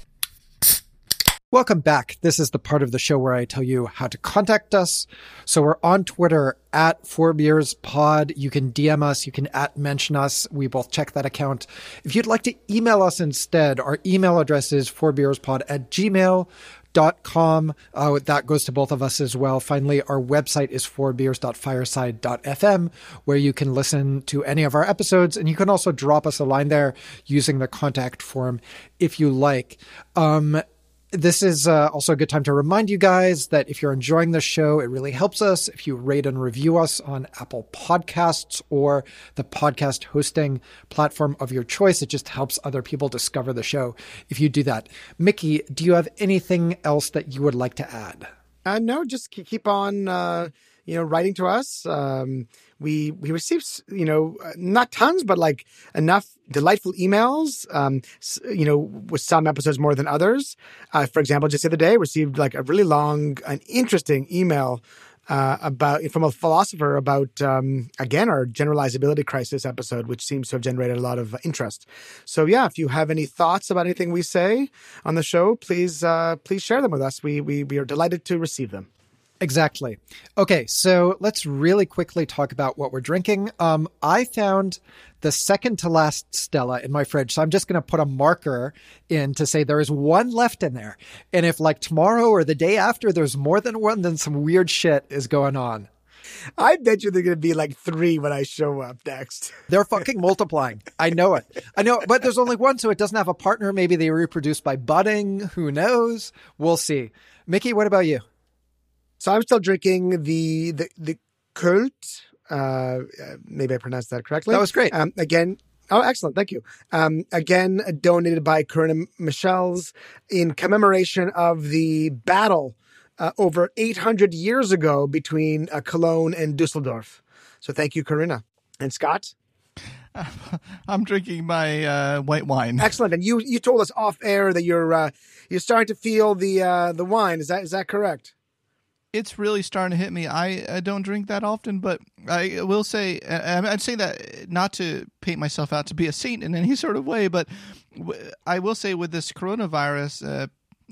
Welcome back. This is the part of the show where I tell you how to contact us. So we're on Twitter at Four Beers Pod. You can DM us. You can at mention us. We both check that account. If you'd like to email us instead, our email address is fourbeerspod at gmail dot com. Uh, that goes to both of us as well. Finally, our website is fourbeers.fireside.fm, where you can listen to any of our episodes, and you can also drop us a line there using the contact form if you like. Um, this is uh, also a good time to remind you guys that if you're enjoying the show, it really helps us if you rate and review us on Apple Podcasts or the podcast hosting platform of your choice. It just helps other people discover the show if you do that. Mickey, do you have anything else that you would like to add? Uh, no, just keep on, uh, you know, writing to us. Um, we we received you know uh, not tons but like enough delightful emails um you know with some episodes more than others uh, for example just the other day received like a really long and interesting email uh, about from a philosopher about um, again our generalizability crisis episode, which seems to have generated a lot of interest. So yeah, if you have any thoughts about anything we say on the show, please uh, please share them with us. We we we are delighted to receive them. Exactly. Okay, so let's really quickly talk about what we're drinking. Um, I found the second to last Stella in my fridge, so I'm just going to put a marker in to say there is one left in there. And if like tomorrow or the day after there's more than one, then some weird shit is going on. I bet you they're going to be like three when I show up next. [LAUGHS] They're fucking multiplying. I know it. I know, it. but there's only one, so it doesn't have a partner. Maybe they reproduce by budding. Who knows? We'll see. Mickey, what about you? So I'm still drinking the the the Kölsch. Uh, maybe I pronounced that correctly. That was great. Um, again, oh, excellent, thank you. Um, again, donated by Corinna Michels in commemoration of the battle uh, over 800 years ago between uh, Cologne and Dusseldorf. So thank you, Corinna. And Scott? [LAUGHS] I'm drinking my uh, white wine. Excellent. And you you told us off air that you're uh, you're starting to feel the uh, the wine. Is that is that correct? It's really starting to hit me. I, I don't drink that often, but I will say I'd say that not to paint myself out to be a saint in any [LAUGHS] sort of way, but I will say with this coronavirus, uh,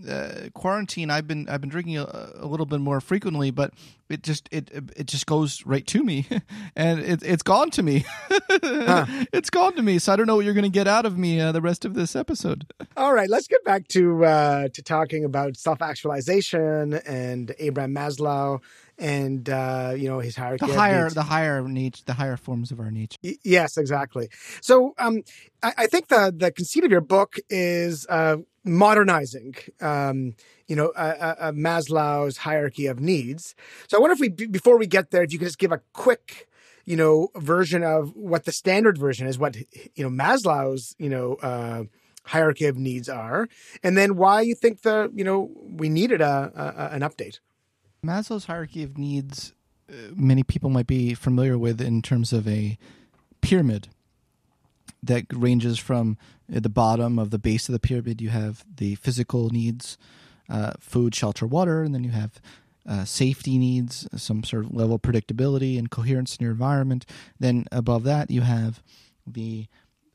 uh, quarantine, I've been I've been drinking a, a, little bit more frequently, but it just it it just goes right to me, [LAUGHS] and it, it's gone to me. [LAUGHS] huh. It's gone to me. So I don't know what you're going to get out of me uh, the rest of this episode. [LAUGHS] All right, let's get back to uh, to talking about self actualization and Abraham Maslow and uh, you know his hierarchy. The higher, the higher needs, the higher forms of our needs. Y- yes, exactly. So, um, I, I, think the the conceit of your book is uh, modernizing, um, you know, uh, uh, Maslow's hierarchy of needs. So, I wonder if we, before we get there, if you could just give a quick you know version of what the standard version is, what you know Maslow's you know uh, hierarchy of needs are, and then why you think the you know we needed a, a an update. Maslow's hierarchy of needs, uh, many people might be familiar with in terms of a pyramid that ranges from at the bottom of the base of the pyramid. You have the physical needs, uh, food, shelter, water, and then you have uh, safety needs, some sort of level of predictability and coherence in your environment. Then above that, you have the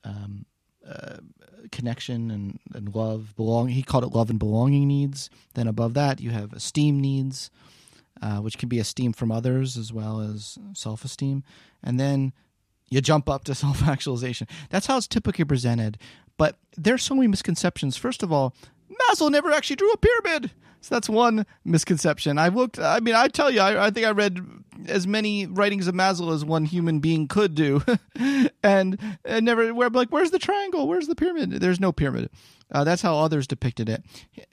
um, uh, connection and, and love, belong. He called it love and belonging needs. Then above that, you have esteem needs uh, which can be esteem from others as well as self esteem. And then you jump up to [LAUGHS] self actualization. That's how it's typically presented. But there's so many misconceptions. First of all, Maslow never actually drew a pyramid. So that's one misconception. I've looked, I mean, I tell you, I, I think I read as many writings of Maslow as one human being could do. [LAUGHS] and, and never, where, like, where's the triangle? Where's the pyramid? There's no pyramid. Uh, that's how others depicted it.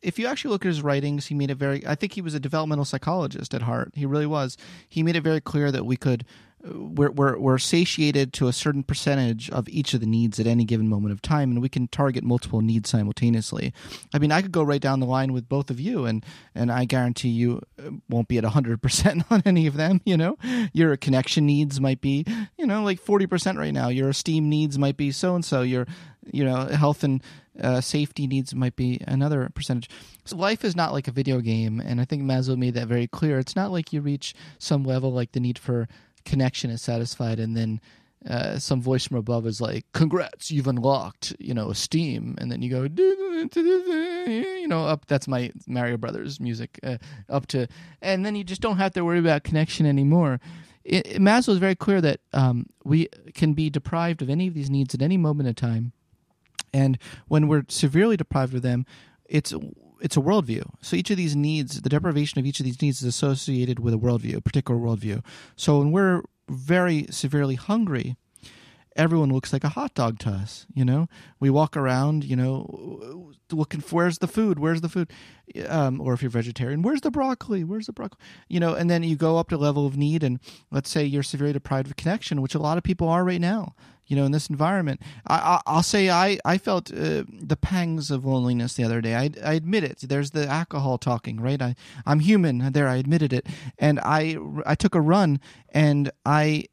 If you actually look at his writings, he made it very. I think he was a developmental psychologist at heart. He really was. He made it very clear that we could. We're, we're, we're satiated to a certain percentage of each of the needs at any given moment of time, and we can target multiple needs simultaneously. I mean, I could go right down the line with both of you, and, and I guarantee you uh, won't be at 100% [LAUGHS] on any of them. You know, your connection needs might be, you know, like 40% right now. Your esteem needs might be so and so. Your, you know, health and uh, safety needs might be another percentage. So life is not like a video game, and I think Maslow made that very clear. It's not like you reach some level like the need for connection is satisfied, and then uh, some voice from above is like, "Congrats, you've unlocked, you know, Steam," and then you go, [LAUGHS] you know, up. That's my Mario Brothers music, uh, up to, and then you just don't have to worry about connection anymore. It, Maslow is very clear that um, we can be deprived of any of these needs at any moment in time and when we're severely deprived of them, it's it's a worldview. So each of these needs, the deprivation of each of these needs, is associated with a worldview, a particular worldview. So when we're very severely hungry, everyone looks like a hot dog to us. You know, we walk around, you know, looking for where's the food, where's the food, um, or if you're vegetarian, where's the broccoli, where's the broccoli, you know, and then you go up to level of need, and let's say you're severely deprived of connection, which a lot of people are right now you know, in this environment. I, will say I, I felt uh, the pangs of loneliness the other day. I, I admit it. There's the alcohol talking, right? I, I'm human. There, I admitted it. And I, I took a run and I,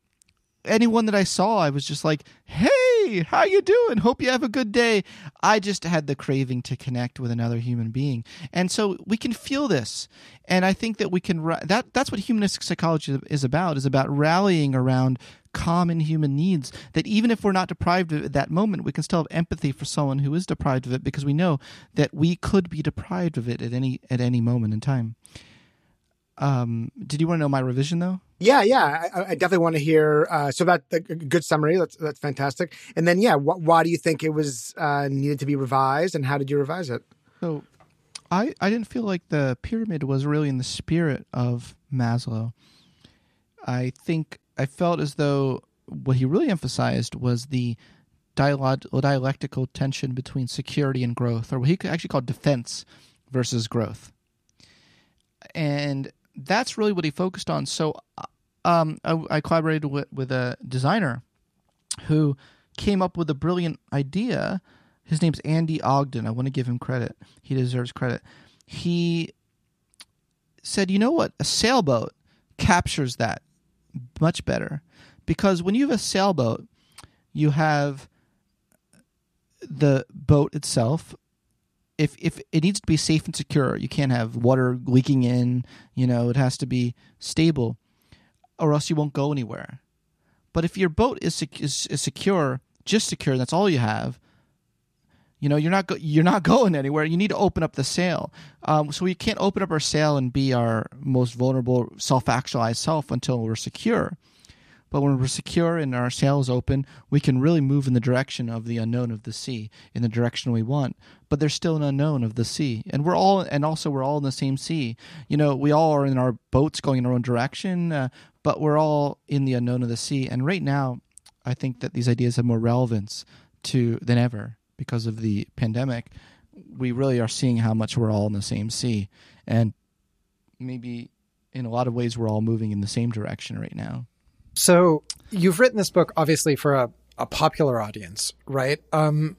anyone that I saw, I was just like, "Hey, how you doing? Hope you have a good day." I just had the craving to connect with another human being, and so we can feel this. And I think that we can that that's what humanistic psychology is about is about rallying around common human needs that even if we're not deprived of it at that moment, we can still have empathy for someone who is deprived of it because we know that we could be deprived of it at any at any moment in time. Um, did you want to know my revision though? Yeah, yeah, I, I definitely want to hear. Uh, so that a good summary. That's that's fantastic. And then, yeah, wh- why do you think it was uh, needed to be revised, and how did you revise it? So, I I didn't feel like the pyramid was really in the spirit of Maslow. I think I felt as though what he really emphasized was the dialectical tension between security and growth, or what he could actually called defense versus growth. And that's really what he focused on. So um, I, I, collaborated with, with a designer who came up with a brilliant idea. His name's Andy Ogden. I want to give him credit. He deserves credit. He said, you know what, a sailboat captures that much better because when you have a sailboat, you have the boat itself. If if it needs to be safe and secure, you can't have water leaking in. You know, it has to be stable, or else you won't go anywhere. But if your boat is is, is secure, just secure, that's all you have. You know, you're not go- you're not [LAUGHS] going anywhere. You need to open up the sail. Um, so we can't open up our sail and be our most vulnerable, self-actualized self until we're secure. But when we're secure and our sail is open, we can really move in the direction of the unknown of the sea, in the direction we want. But there's still an unknown of the sea, and we're all, and also we're all in the same sea. You know, we all are in our boats going in our own direction, uh, but we're all in the unknown of the sea. And right now, I think that these ideas have more relevance to than ever because of the pandemic. We really are seeing how much we're all in the same sea, and maybe in a lot of ways we're all moving in the same direction right now. So you've written this book obviously for a, a popular audience, right? Um,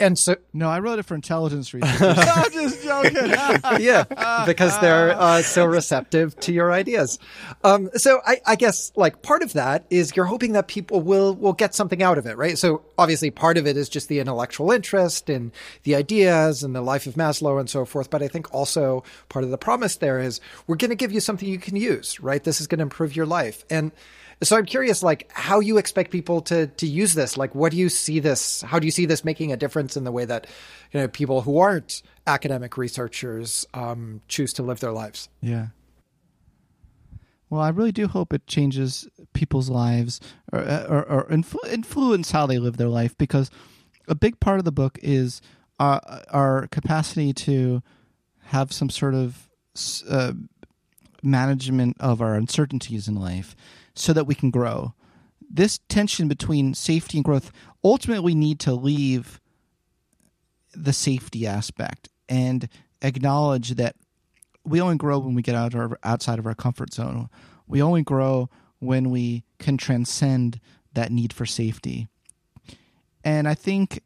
and so No, I wrote it for intelligence [LAUGHS] reasons. I'm just joking. [LAUGHS] yeah, because they're uh, so receptive to your ideas. Um, so I, I guess like part of that is you're hoping that people will will get something out of it, right? So obviously part of it is just the intellectual interest and the ideas and the life of Maslow and so forth. But I think also part of the promise there is we're going to give you something you can use, right? This is going to improve your life and. So I'm curious, like, how you expect people to to use this? Like, what do you see this? How do you see this making a difference in the way that, you know, people who aren't academic researchers um, choose to live their lives? Yeah. Well, I really do hope it changes people's lives or, or, or influ- influence how they live their life because a big part of the book is our, our capacity to have some sort of uh, management of our uncertainties in life so that we can grow. This tension between safety and growth ultimately we need to leave the safety aspect and acknowledge that we only grow when we get out of our, outside of our comfort zone. We only grow when we can transcend that need for safety. And I think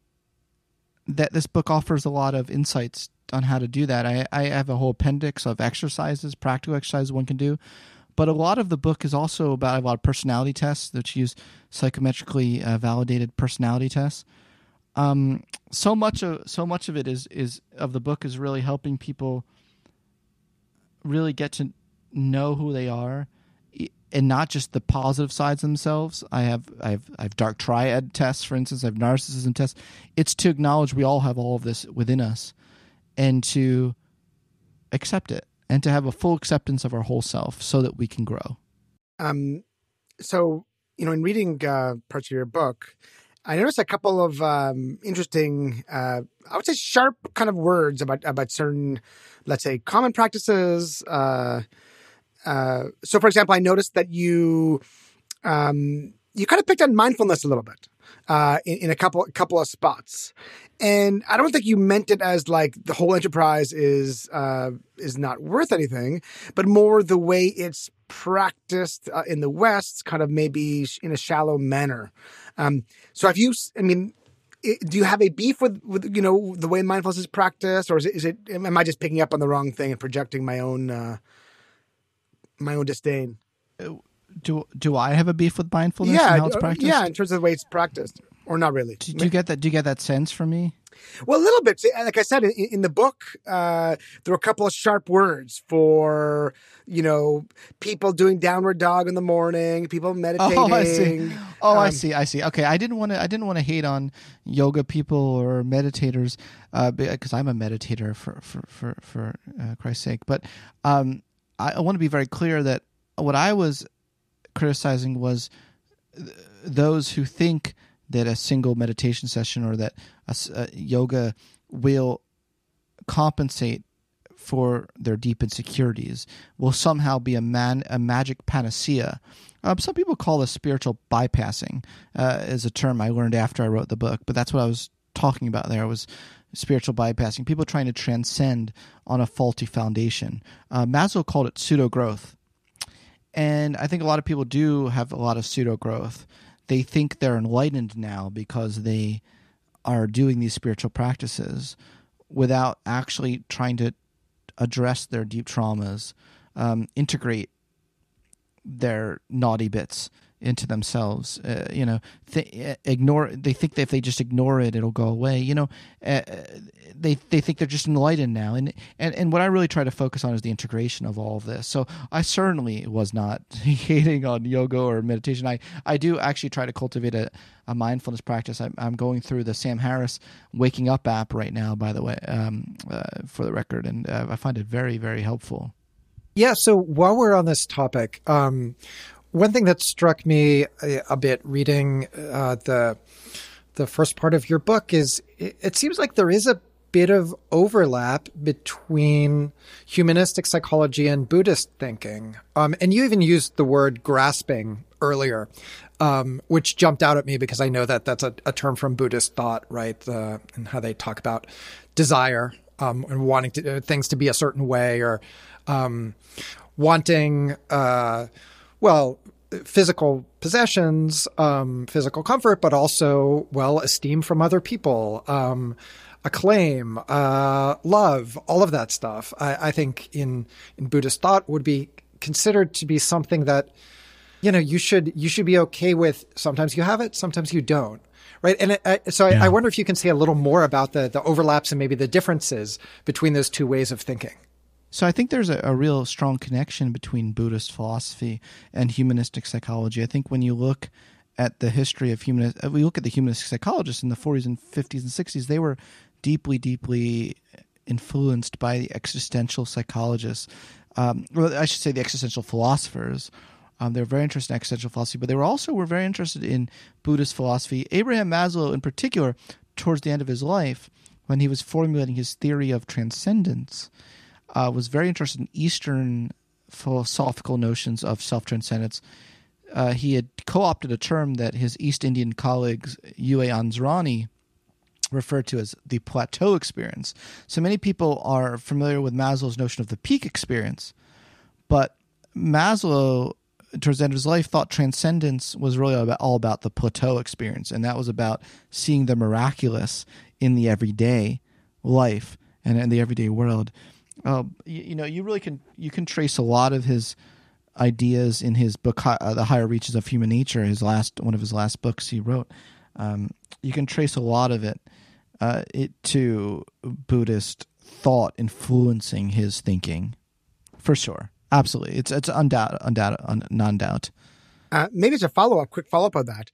that this book offers a lot of insights on how to do that. I, I have a whole appendix of exercises, practical exercises one can do. But a lot of the book is also about a lot of personality tests that use psychometrically uh, validated personality tests. Um, so much of so much of it is is of the book is really helping people really get to know who they are and not just the positive sides themselves. I have I have I have dark triad tests, for instance. I have narcissism tests. It's to acknowledge we all have all of this within us, and to accept it and to have a full acceptance of our whole self so that we can grow. Um, so, you know, in reading uh, parts of your book, I noticed a couple of um, interesting, uh, I would say, sharp kind of words about about certain, let's say, common practices. Uh, uh, so, for example, I noticed that you um, you kind of picked on mindfulness a little bit uh, in, in, a couple couple of spots, and I don't think you meant it as like the whole enterprise is uh, is not worth anything, but more the way it's practiced uh, in the West, kind of maybe in a shallow manner. Um, so, have you? I mean, do you have a beef with, with you know the way mindfulness is practiced, or is it, is it? Am I just picking up on the wrong thing and projecting my own uh, my own disdain? Uh, do do I have a beef with mindfulness yeah, and how it's practiced? Yeah, in terms of the way it's practiced, or not really. Do, do you get that? Do you get that sense from me? Well, a little bit. Like I said, in, in the book, uh, there were a couple of sharp words for you know people doing downward dog in the morning, people [LAUGHS] meditating. Oh, I see. Oh, um, I see. I see. Okay, I didn't want to. I didn't want to hate on yoga people or meditators uh, because I'm a meditator for for for for uh, Christ's sake. But um, I, I want to be very clear that what I was criticizing was those who think that a single meditation session or that a, a yoga will compensate for their deep insecurities will somehow be a man a magic panacea. Um, some people call this spiritual bypassing, uh, is a term I learned after I wrote the book, but that's what I was talking about there was spiritual bypassing. People trying to transcend on a faulty foundation. Uh, Maslow called it pseudo growth. And I think a lot of people do have a lot of pseudo growth. They think they're enlightened now because they are doing these spiritual practices without actually trying to address their deep traumas um, integrate their naughty bits into themselves. Uh, you know, th- ignore. They think that if they just ignore it, it'll go away. You know, uh, they they think they're just enlightened now. And and and what I really try to focus on is the integration of all of this. So I certainly was not [LAUGHS] hating on yoga or meditation. I I do actually try to cultivate a, a mindfulness practice. I'm, I'm going through the Sam Harris Waking Up app right now, by the way, um, uh, for the record, and uh, I find it very very helpful. Yeah. So while we're on this topic, um, one thing that struck me a, a bit reading uh, the the first part of your book is it, it, seems like there is a bit of overlap between humanistic psychology and Buddhist thinking. Um, and you even used the word grasping earlier, um, which jumped out at me because I know that that's a, a term from Buddhist thought, right? And how they talk about desire um, and wanting to, uh, things to be a certain way or um, wanting. Uh, well, physical possessions, um, physical comfort, but also, well, esteem from other people, um, acclaim, uh, love, all of that stuff. I, I, think in, in Buddhist thought would be considered to be something that, you know, you should, you should be okay with. Sometimes you have it, sometimes you don't. Right. And it, so yeah. I, I wonder if you can say a little more about the, the overlaps and maybe the differences between those two ways of thinking. So I think there's a, a, real strong connection between Buddhist philosophy and humanistic psychology. I think when you look at the history of human, uh, we look at the humanistic psychologists in the 40s and 50s and 60s, they were deeply, deeply influenced by the existential psychologists. Um, well, I should say the existential philosophers. Um, they were very interested in existential philosophy, but they were also were very interested in Buddhist philosophy. Abraham Maslow, in particular, towards the end of his life, when he was formulating his theory of transcendence, uh, was very interested in Eastern philosophical notions of self transcendence. Uh, he had co opted a term that his East Indian colleagues, U. A. Asrani, referred to as the plateau experience. So many people are familiar with Maslow's notion of the peak experience, but Maslow, towards the end of his life, thought transcendence was really about, all about the plateau experience, and that was about seeing the miraculous in the everyday life and in the everyday world. Uh, you, you, know, you really can you can trace a lot of his ideas in his book, uh, "The Higher Reaches of Human Nature." His last one of his last books he wrote. Um, you can trace a lot of it, uh, it to Buddhist thought influencing his thinking, for sure. Absolutely, it's it's undoubt, undoubt, un, non doubt. Uh, maybe it's a follow up, quick follow up on that.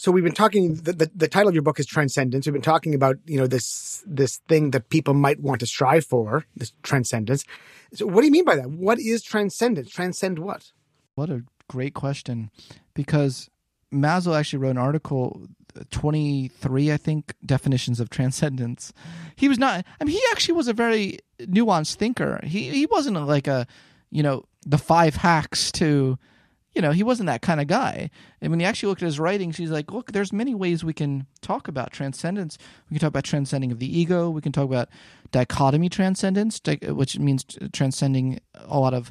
Uh, so we've been talking. The, the, the, title of your book is Transcendence. We've been talking about you know this this thing that people might want to strive for, this transcendence. So what do you mean by that? What is transcendence? Transcend what? What a great question, because Maslow actually wrote an article, twenty three, I think, definitions of transcendence. He was not. I mean, he actually was a very nuanced thinker. He he wasn't like a, you know, the five hacks to you know, he wasn't that kind of guy. And when you actually look at his writings, he's like, look, there's many ways we can talk about transcendence. We can talk about transcending of the ego. We can talk about dichotomy transcendence, which means transcending a lot of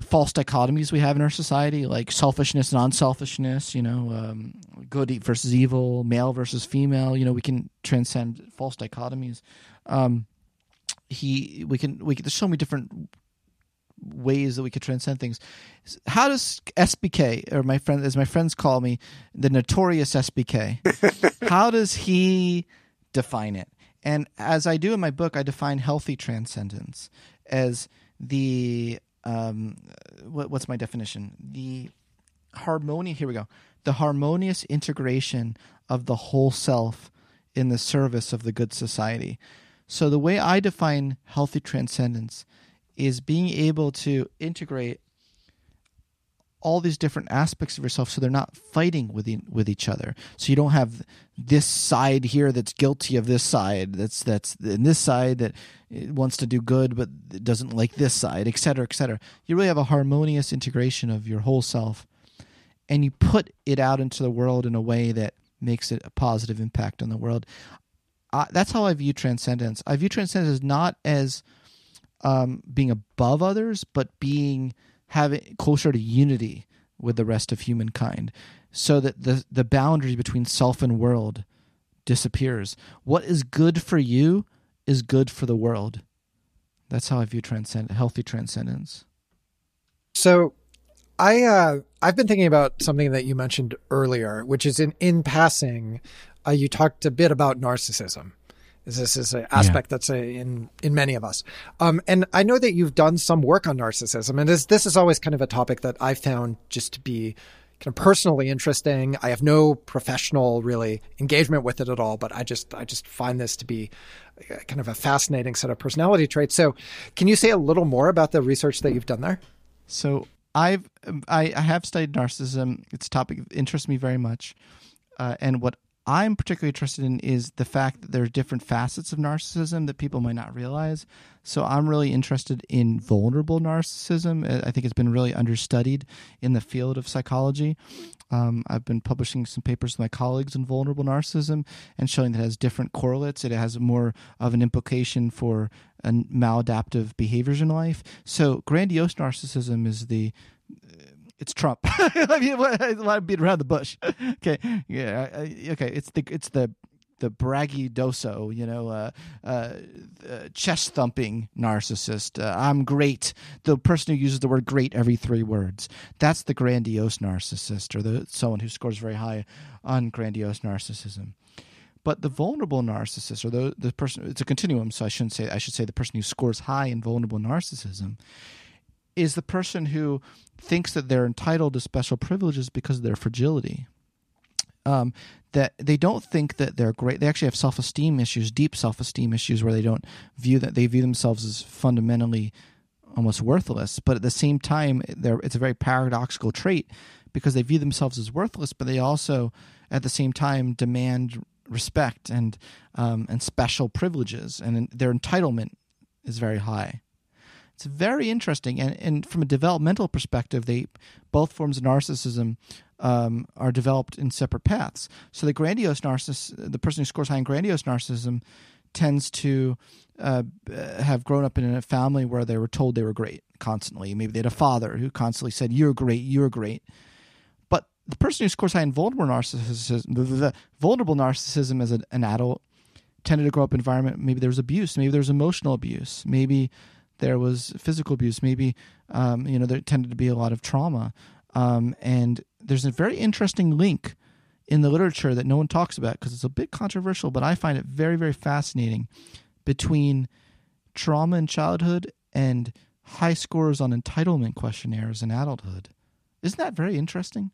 false dichotomies we have in our society, like selfishness and unselfishness, you know, um, good versus evil, male versus female. You know, we can transcend false dichotomies. Um, he, we can, we can, there's so many different ways that we could transcend things. How does SBK, or my friend, as my friends call me, the notorious SBK, [LAUGHS] how does he define it? And as I do in my book, I define healthy transcendence as the um, what, what's my definition? The harmony. Here we go. The harmonious integration of the whole self in the service of the good society. So the way I define healthy transcendence is being able to integrate all these different aspects of yourself so they're not fighting with e- with each other. So you don't have this side here that's guilty of this side that's that's in this side that eh, wants to do good but doesn't like this side et cetera et cetera. You really have a harmonious integration of your whole self and you put it out into the world in a way that makes it a positive impact on the world. That's how i view transcendence. I view transcendence not as um, being above others, but being having closer to unity with the rest of humankind, so that the the boundary between self and world disappears. What is good for you is good for the world. That's how I view transcend healthy transcendence. So I uh, I've been thinking about something that you mentioned earlier, which is in in passing, uh, you talked a bit about narcissism. This is an aspect yeah. that's a, in in many of us, um, and I know that you've done some work on narcissism, and this this is always kind of a topic that I found just to be kind of personally interesting. I have no professional really engagement with it at all, but I just I just find this to be kind of a fascinating set of personality traits. So, can you say a little more about the research that you've done there? So, I've I, I have studied narcissism. It's a topic that interests me very much, uh, and what I'm particularly interested in is the fact that there are different facets of narcissism that people might not realize. So I'm really interested in vulnerable narcissism. I think it's been really understudied in the field of psychology. Um, I've been publishing some papers with my colleagues on vulnerable narcissism and showing that it has different correlates. It has more of an implication for maladaptive behaviors in life. So grandiose narcissism is the it's Trump. [LAUGHS] I mean, a lot of beat around the bush. [LAUGHS] okay, yeah, okay. It's the it's the the braggadocio, you know, uh, uh, uh, chest thumping narcissist. Uh, I'm great. The person who uses the word great every three words. That's the grandiose narcissist, or the someone who scores very high on grandiose narcissism. But the vulnerable narcissist, or the the person, it's a continuum. So I shouldn't say. I should say the person who scores high in vulnerable narcissism is the person who thinks that they're entitled to special privileges because of their fragility. Um, that they don't think that they're great. They actually have self esteem issues, deep self esteem issues, where they don't view that they view themselves as fundamentally almost worthless. But at the same time, it's a very paradoxical trait because they view themselves as worthless, but they also, at the same time, demand respect and um, and special privileges, and their entitlement is very high. It's very interesting, and, and from a developmental perspective, they both forms of narcissism um, are developed in separate paths. So the grandiose narcissist, the person who scores high in grandiose narcissism, tends to uh, have grown up in a family where they were told they were great constantly. Maybe they had a father who constantly said, "You're great, you're great." But the person who scores high in vulnerable narcissism, the, the, the vulnerable narcissism as an, adult, tended to grow up in environment. Maybe there was abuse, maybe there was emotional abuse, maybe there was physical abuse. Maybe um, you know there tended to be a lot of trauma, um, and there's a very interesting link in the literature that no one talks about because it's a bit controversial, but I find it very very fascinating between trauma in childhood and high scores on entitlement questionnaires in adulthood. Isn't that very interesting?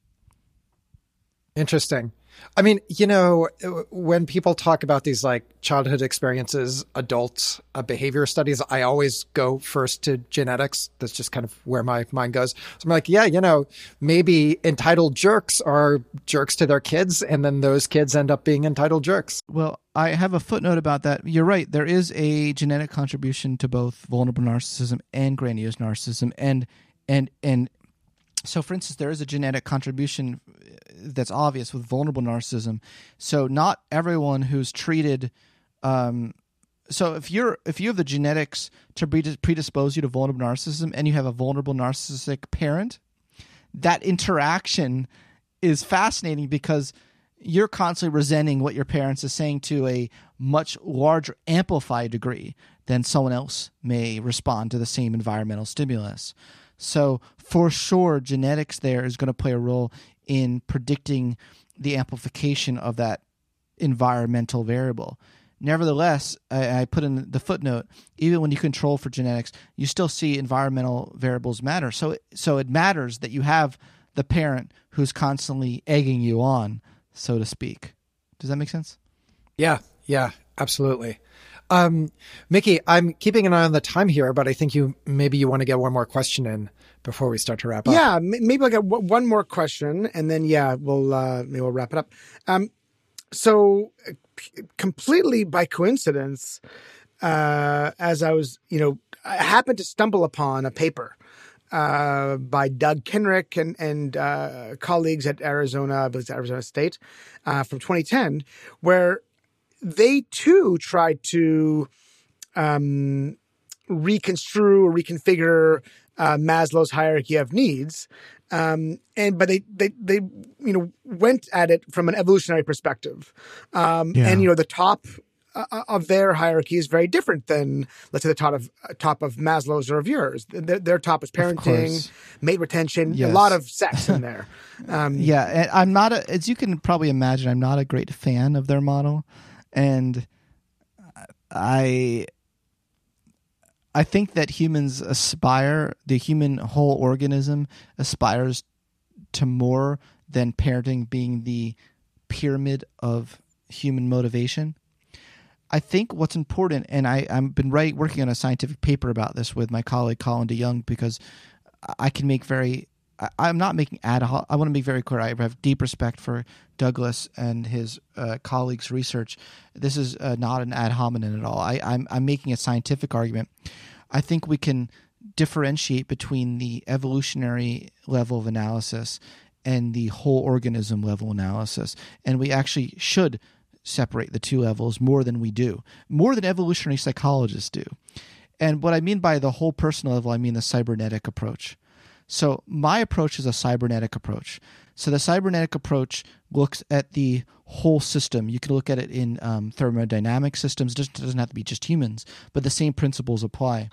Interesting. I mean, you know, when people talk about these like childhood experiences, adult uh, behavior studies, I always go first to genetics. That's just kind of where my mind goes. So I'm like, yeah, you know, maybe entitled jerks are jerks to their kids, and then those kids end up being entitled jerks. Well, I have a footnote about that. You're right. There is a genetic contribution to both vulnerable narcissism and grandiose narcissism, and and and so for instance there is a genetic contribution that's obvious with vulnerable narcissism. So not everyone who's treated um, so if you're if you have the genetics to predispose you to vulnerable narcissism and you have a vulnerable narcissistic parent that interaction is fascinating because you're constantly resenting what your parents is saying to a much larger amplified degree than someone else may respond to the same environmental stimulus. So for sure, genetics there is going to play a role in predicting the amplification of that environmental variable. Nevertheless, I, I, put in the footnote. Even when you control for genetics, you still see environmental variables matter. So, so it matters that you have the parent who's constantly egging you on, so to speak. Does that make sense? Yeah, yeah, absolutely. Um, Mickey, I'm keeping an eye on the time here, but I think you maybe you want to get one more question in before we start to wrap up. Yeah, maybe I'll get one more question, and then yeah, we'll uh, maybe we'll wrap it up. Um, so completely by coincidence, uh, as I was, you know, I happened to stumble upon a paper uh, by Doug Kenrick and and uh, colleagues at Arizona, I believe Arizona State, uh, from 2010, where they too tried to um, reconstrue or reconfigure uh, Maslow's hierarchy of needs, um, and but they they they you know went at it from an evolutionary perspective, um, yeah. and you know the top uh, of their hierarchy is very different than, let's say, the top of top of Maslow's or of yours. Their, their top is parenting, mate retention, Yes. a lot of sex in there. [LAUGHS] Um, Yeah, and I'm not a, as you can probably imagine, I'm not a great fan of their model, and I I think that humans aspire, the human whole organism aspires to more than parenting being the pyramid of human motivation. I think what's important, and I, I've been writing, working on a scientific paper about this with my colleague Colin DeYoung because I can make very, I, I'm not making ad hoc. I want to be very clear. I have deep respect for Douglas and his uh, colleagues' research. This is uh, not an ad hominem at all. I, I'm, I'm making a scientific argument. I think we can differentiate between the evolutionary level of analysis and the whole organism level analysis. And we actually should separate the two levels more than we do, more than evolutionary psychologists do. And what I mean by the whole person level, I mean the cybernetic approach. So my approach is a cybernetic approach. So the cybernetic approach looks at the whole system. You can look at it in um, thermodynamic systems. It doesn't, have to be just humans, but the same principles apply.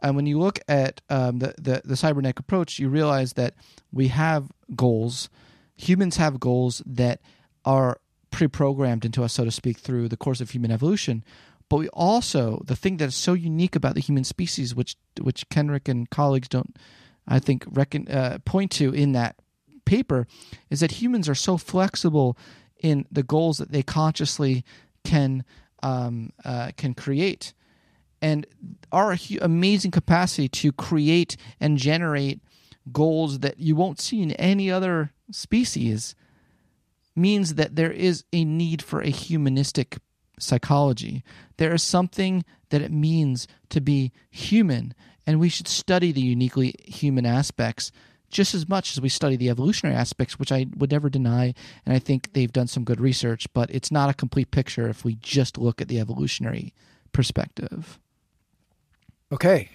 And when you look at um, the, the the cybernetic approach, you realize that we have goals. Humans have goals that are pre-programmed into us, so to speak, through the course of human evolution. But we also the thing that is so unique about the human species, which which Kenrick and colleagues don't, I think, reckon uh, point to in that paper, is that humans are so flexible in the goals that they consciously can um, uh, can create and our hu- amazing capacity to create and generate goals that you won't see in any other species means that there is a need for a humanistic psychology. There is something that it means to be human, and we should study the uniquely human aspects just as much as we study the evolutionary aspects, which I would never deny. And I think they've done some good research, but it's not a complete picture if we just look at the evolutionary perspective. Okay.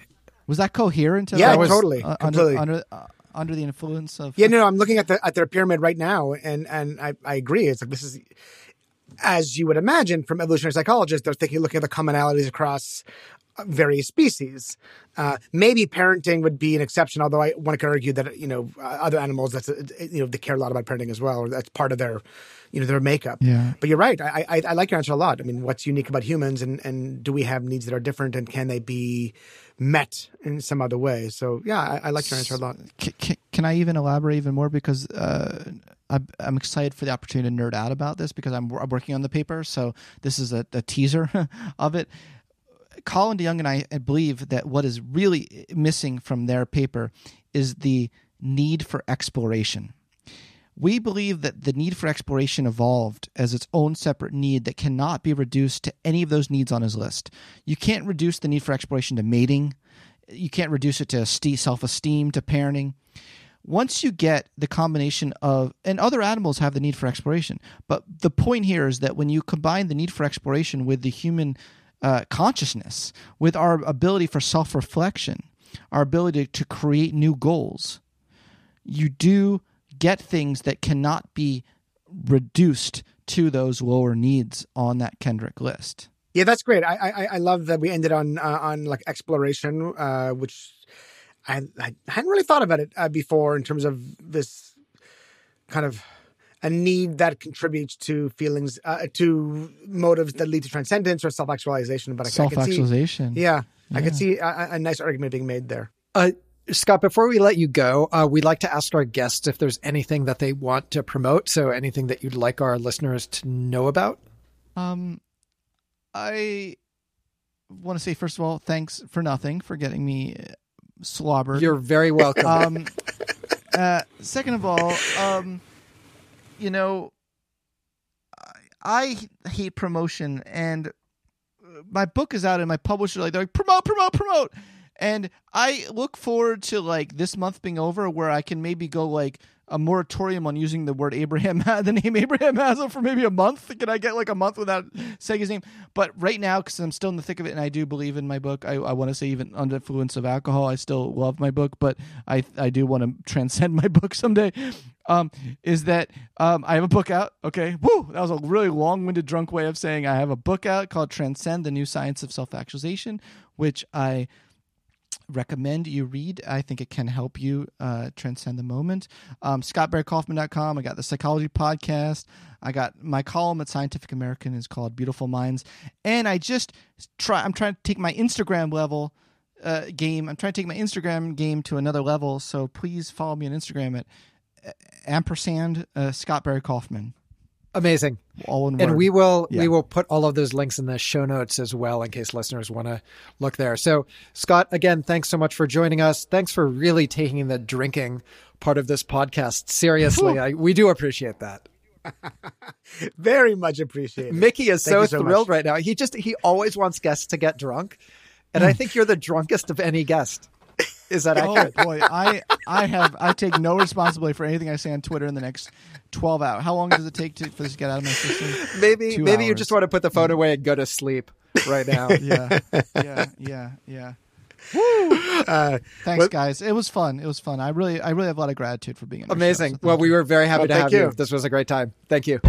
Was that coherent? Yeah, was, totally, uh, completely. Under under, uh, under the influence of Yeah, no, no, I'm looking at the at their pyramid right now, and and I, I agree. It's like this is, as you would imagine from evolutionary psychologists, they're thinking, looking at the commonalities across various species. Uh, maybe parenting would be an exception, although I one could argue that you know uh, other animals that's uh, you know they care a lot about parenting as well, or that's part of their you know their makeup. Yeah. But you're right. I, I I like your answer a lot. I mean, what's unique about humans, and and do we have needs that are different, and can they be met in some other way? So yeah, I, I like your answer a lot. C- c- can I even elaborate even more because uh, I'm, I'm excited for the opportunity to nerd out about this because I'm, I'm working on the paper. So this is a, a teaser [LAUGHS] of it. Colin DeYoung and I believe that what is really missing from their paper is the need for exploration. We believe that the need for exploration evolved as its own separate need that cannot be reduced to any of those needs on his list. You can't reduce the need for exploration to mating. You can't reduce it to self esteem, to parenting. Once you get the combination of, and other animals have the need for exploration, but the point here is that when you combine the need for exploration with the human uh, consciousness, with our ability for self reflection, our ability to create new goals, you do get things that cannot be reduced to those lower needs on that Kenrick list. Yeah, that's great. I I, I love that we ended on uh, on like exploration, uh, which I, I hadn't really thought about it uh, before in terms of this kind of a need that contributes to feelings, uh, to motives that lead to transcendence or self actualization. But I, I Self can see, actualization. yeah, I Yeah. could see a, a nice argument being made there. Uh, Scott, before we let you go, uh, we'd like to ask our guests if there's anything that they want to promote. So anything that you'd like our listeners to know about. Um, I want to say first of all, thanks for nothing for getting me uh, slobbered. You're very welcome. um, [LAUGHS] uh, second of all, um, you know, I, I hate promotion, and my book is out, and my publisher like they're like promote, promote, promote, and I look forward to like this month being over, where I can maybe go like a moratorium on using the word Abraham, [LAUGHS] the name Abraham Maslow for maybe a month. Can I get like a month without saying his name? But right now, because I'm still in the thick of it, and I do believe in my book. I, I want to say even under the influence of alcohol, I still love my book, but I I do want to transcend [LAUGHS] my book someday. Um, is that um, I have a book out. Okay, woo! That was a really long-winded, drunk way of saying I have a book out called Transcend: The New Science of Self-Actualization, which I recommend you read. I think it can help you uh, transcend the moment. Um, ScottBarryKaufman.com. I got the Psychology Podcast. I got my column at Scientific American is called Beautiful Minds, and I just try. I'm trying to take my Instagram level uh, game. I'm trying to take my Instagram game to another level. So please follow me on Instagram at uh, ampersand uh, Scott Barry Kaufman. Amazing. All in and we will Yeah. we will put all of those links in the show notes as well in case listeners want to look there. So Scott, again, thanks so much for joining us. Thanks for really taking the drinking part of this podcast seriously. I, we do appreciate that. [LAUGHS] Very much appreciated. Mickey is so, so thrilled much. right now. He just he always wants guests to get drunk. And I mm. think you're the drunkest of any guest. Is that accurate? Oh boy, I I have I take no responsibility for anything I say on Twitter in the next twelve hours. How long does it take to, for this to get out of my system? maybe Two maybe you just want to put the phone away and go to sleep right now. [LAUGHS] Yeah, yeah, yeah, yeah. Uh, Thanks, Well- guys. It was fun. It was fun. I really, I really have a lot of gratitude for being your show, Amazing. so well, we were very happy Well, to thank have you. you. This was a great time. Thank you.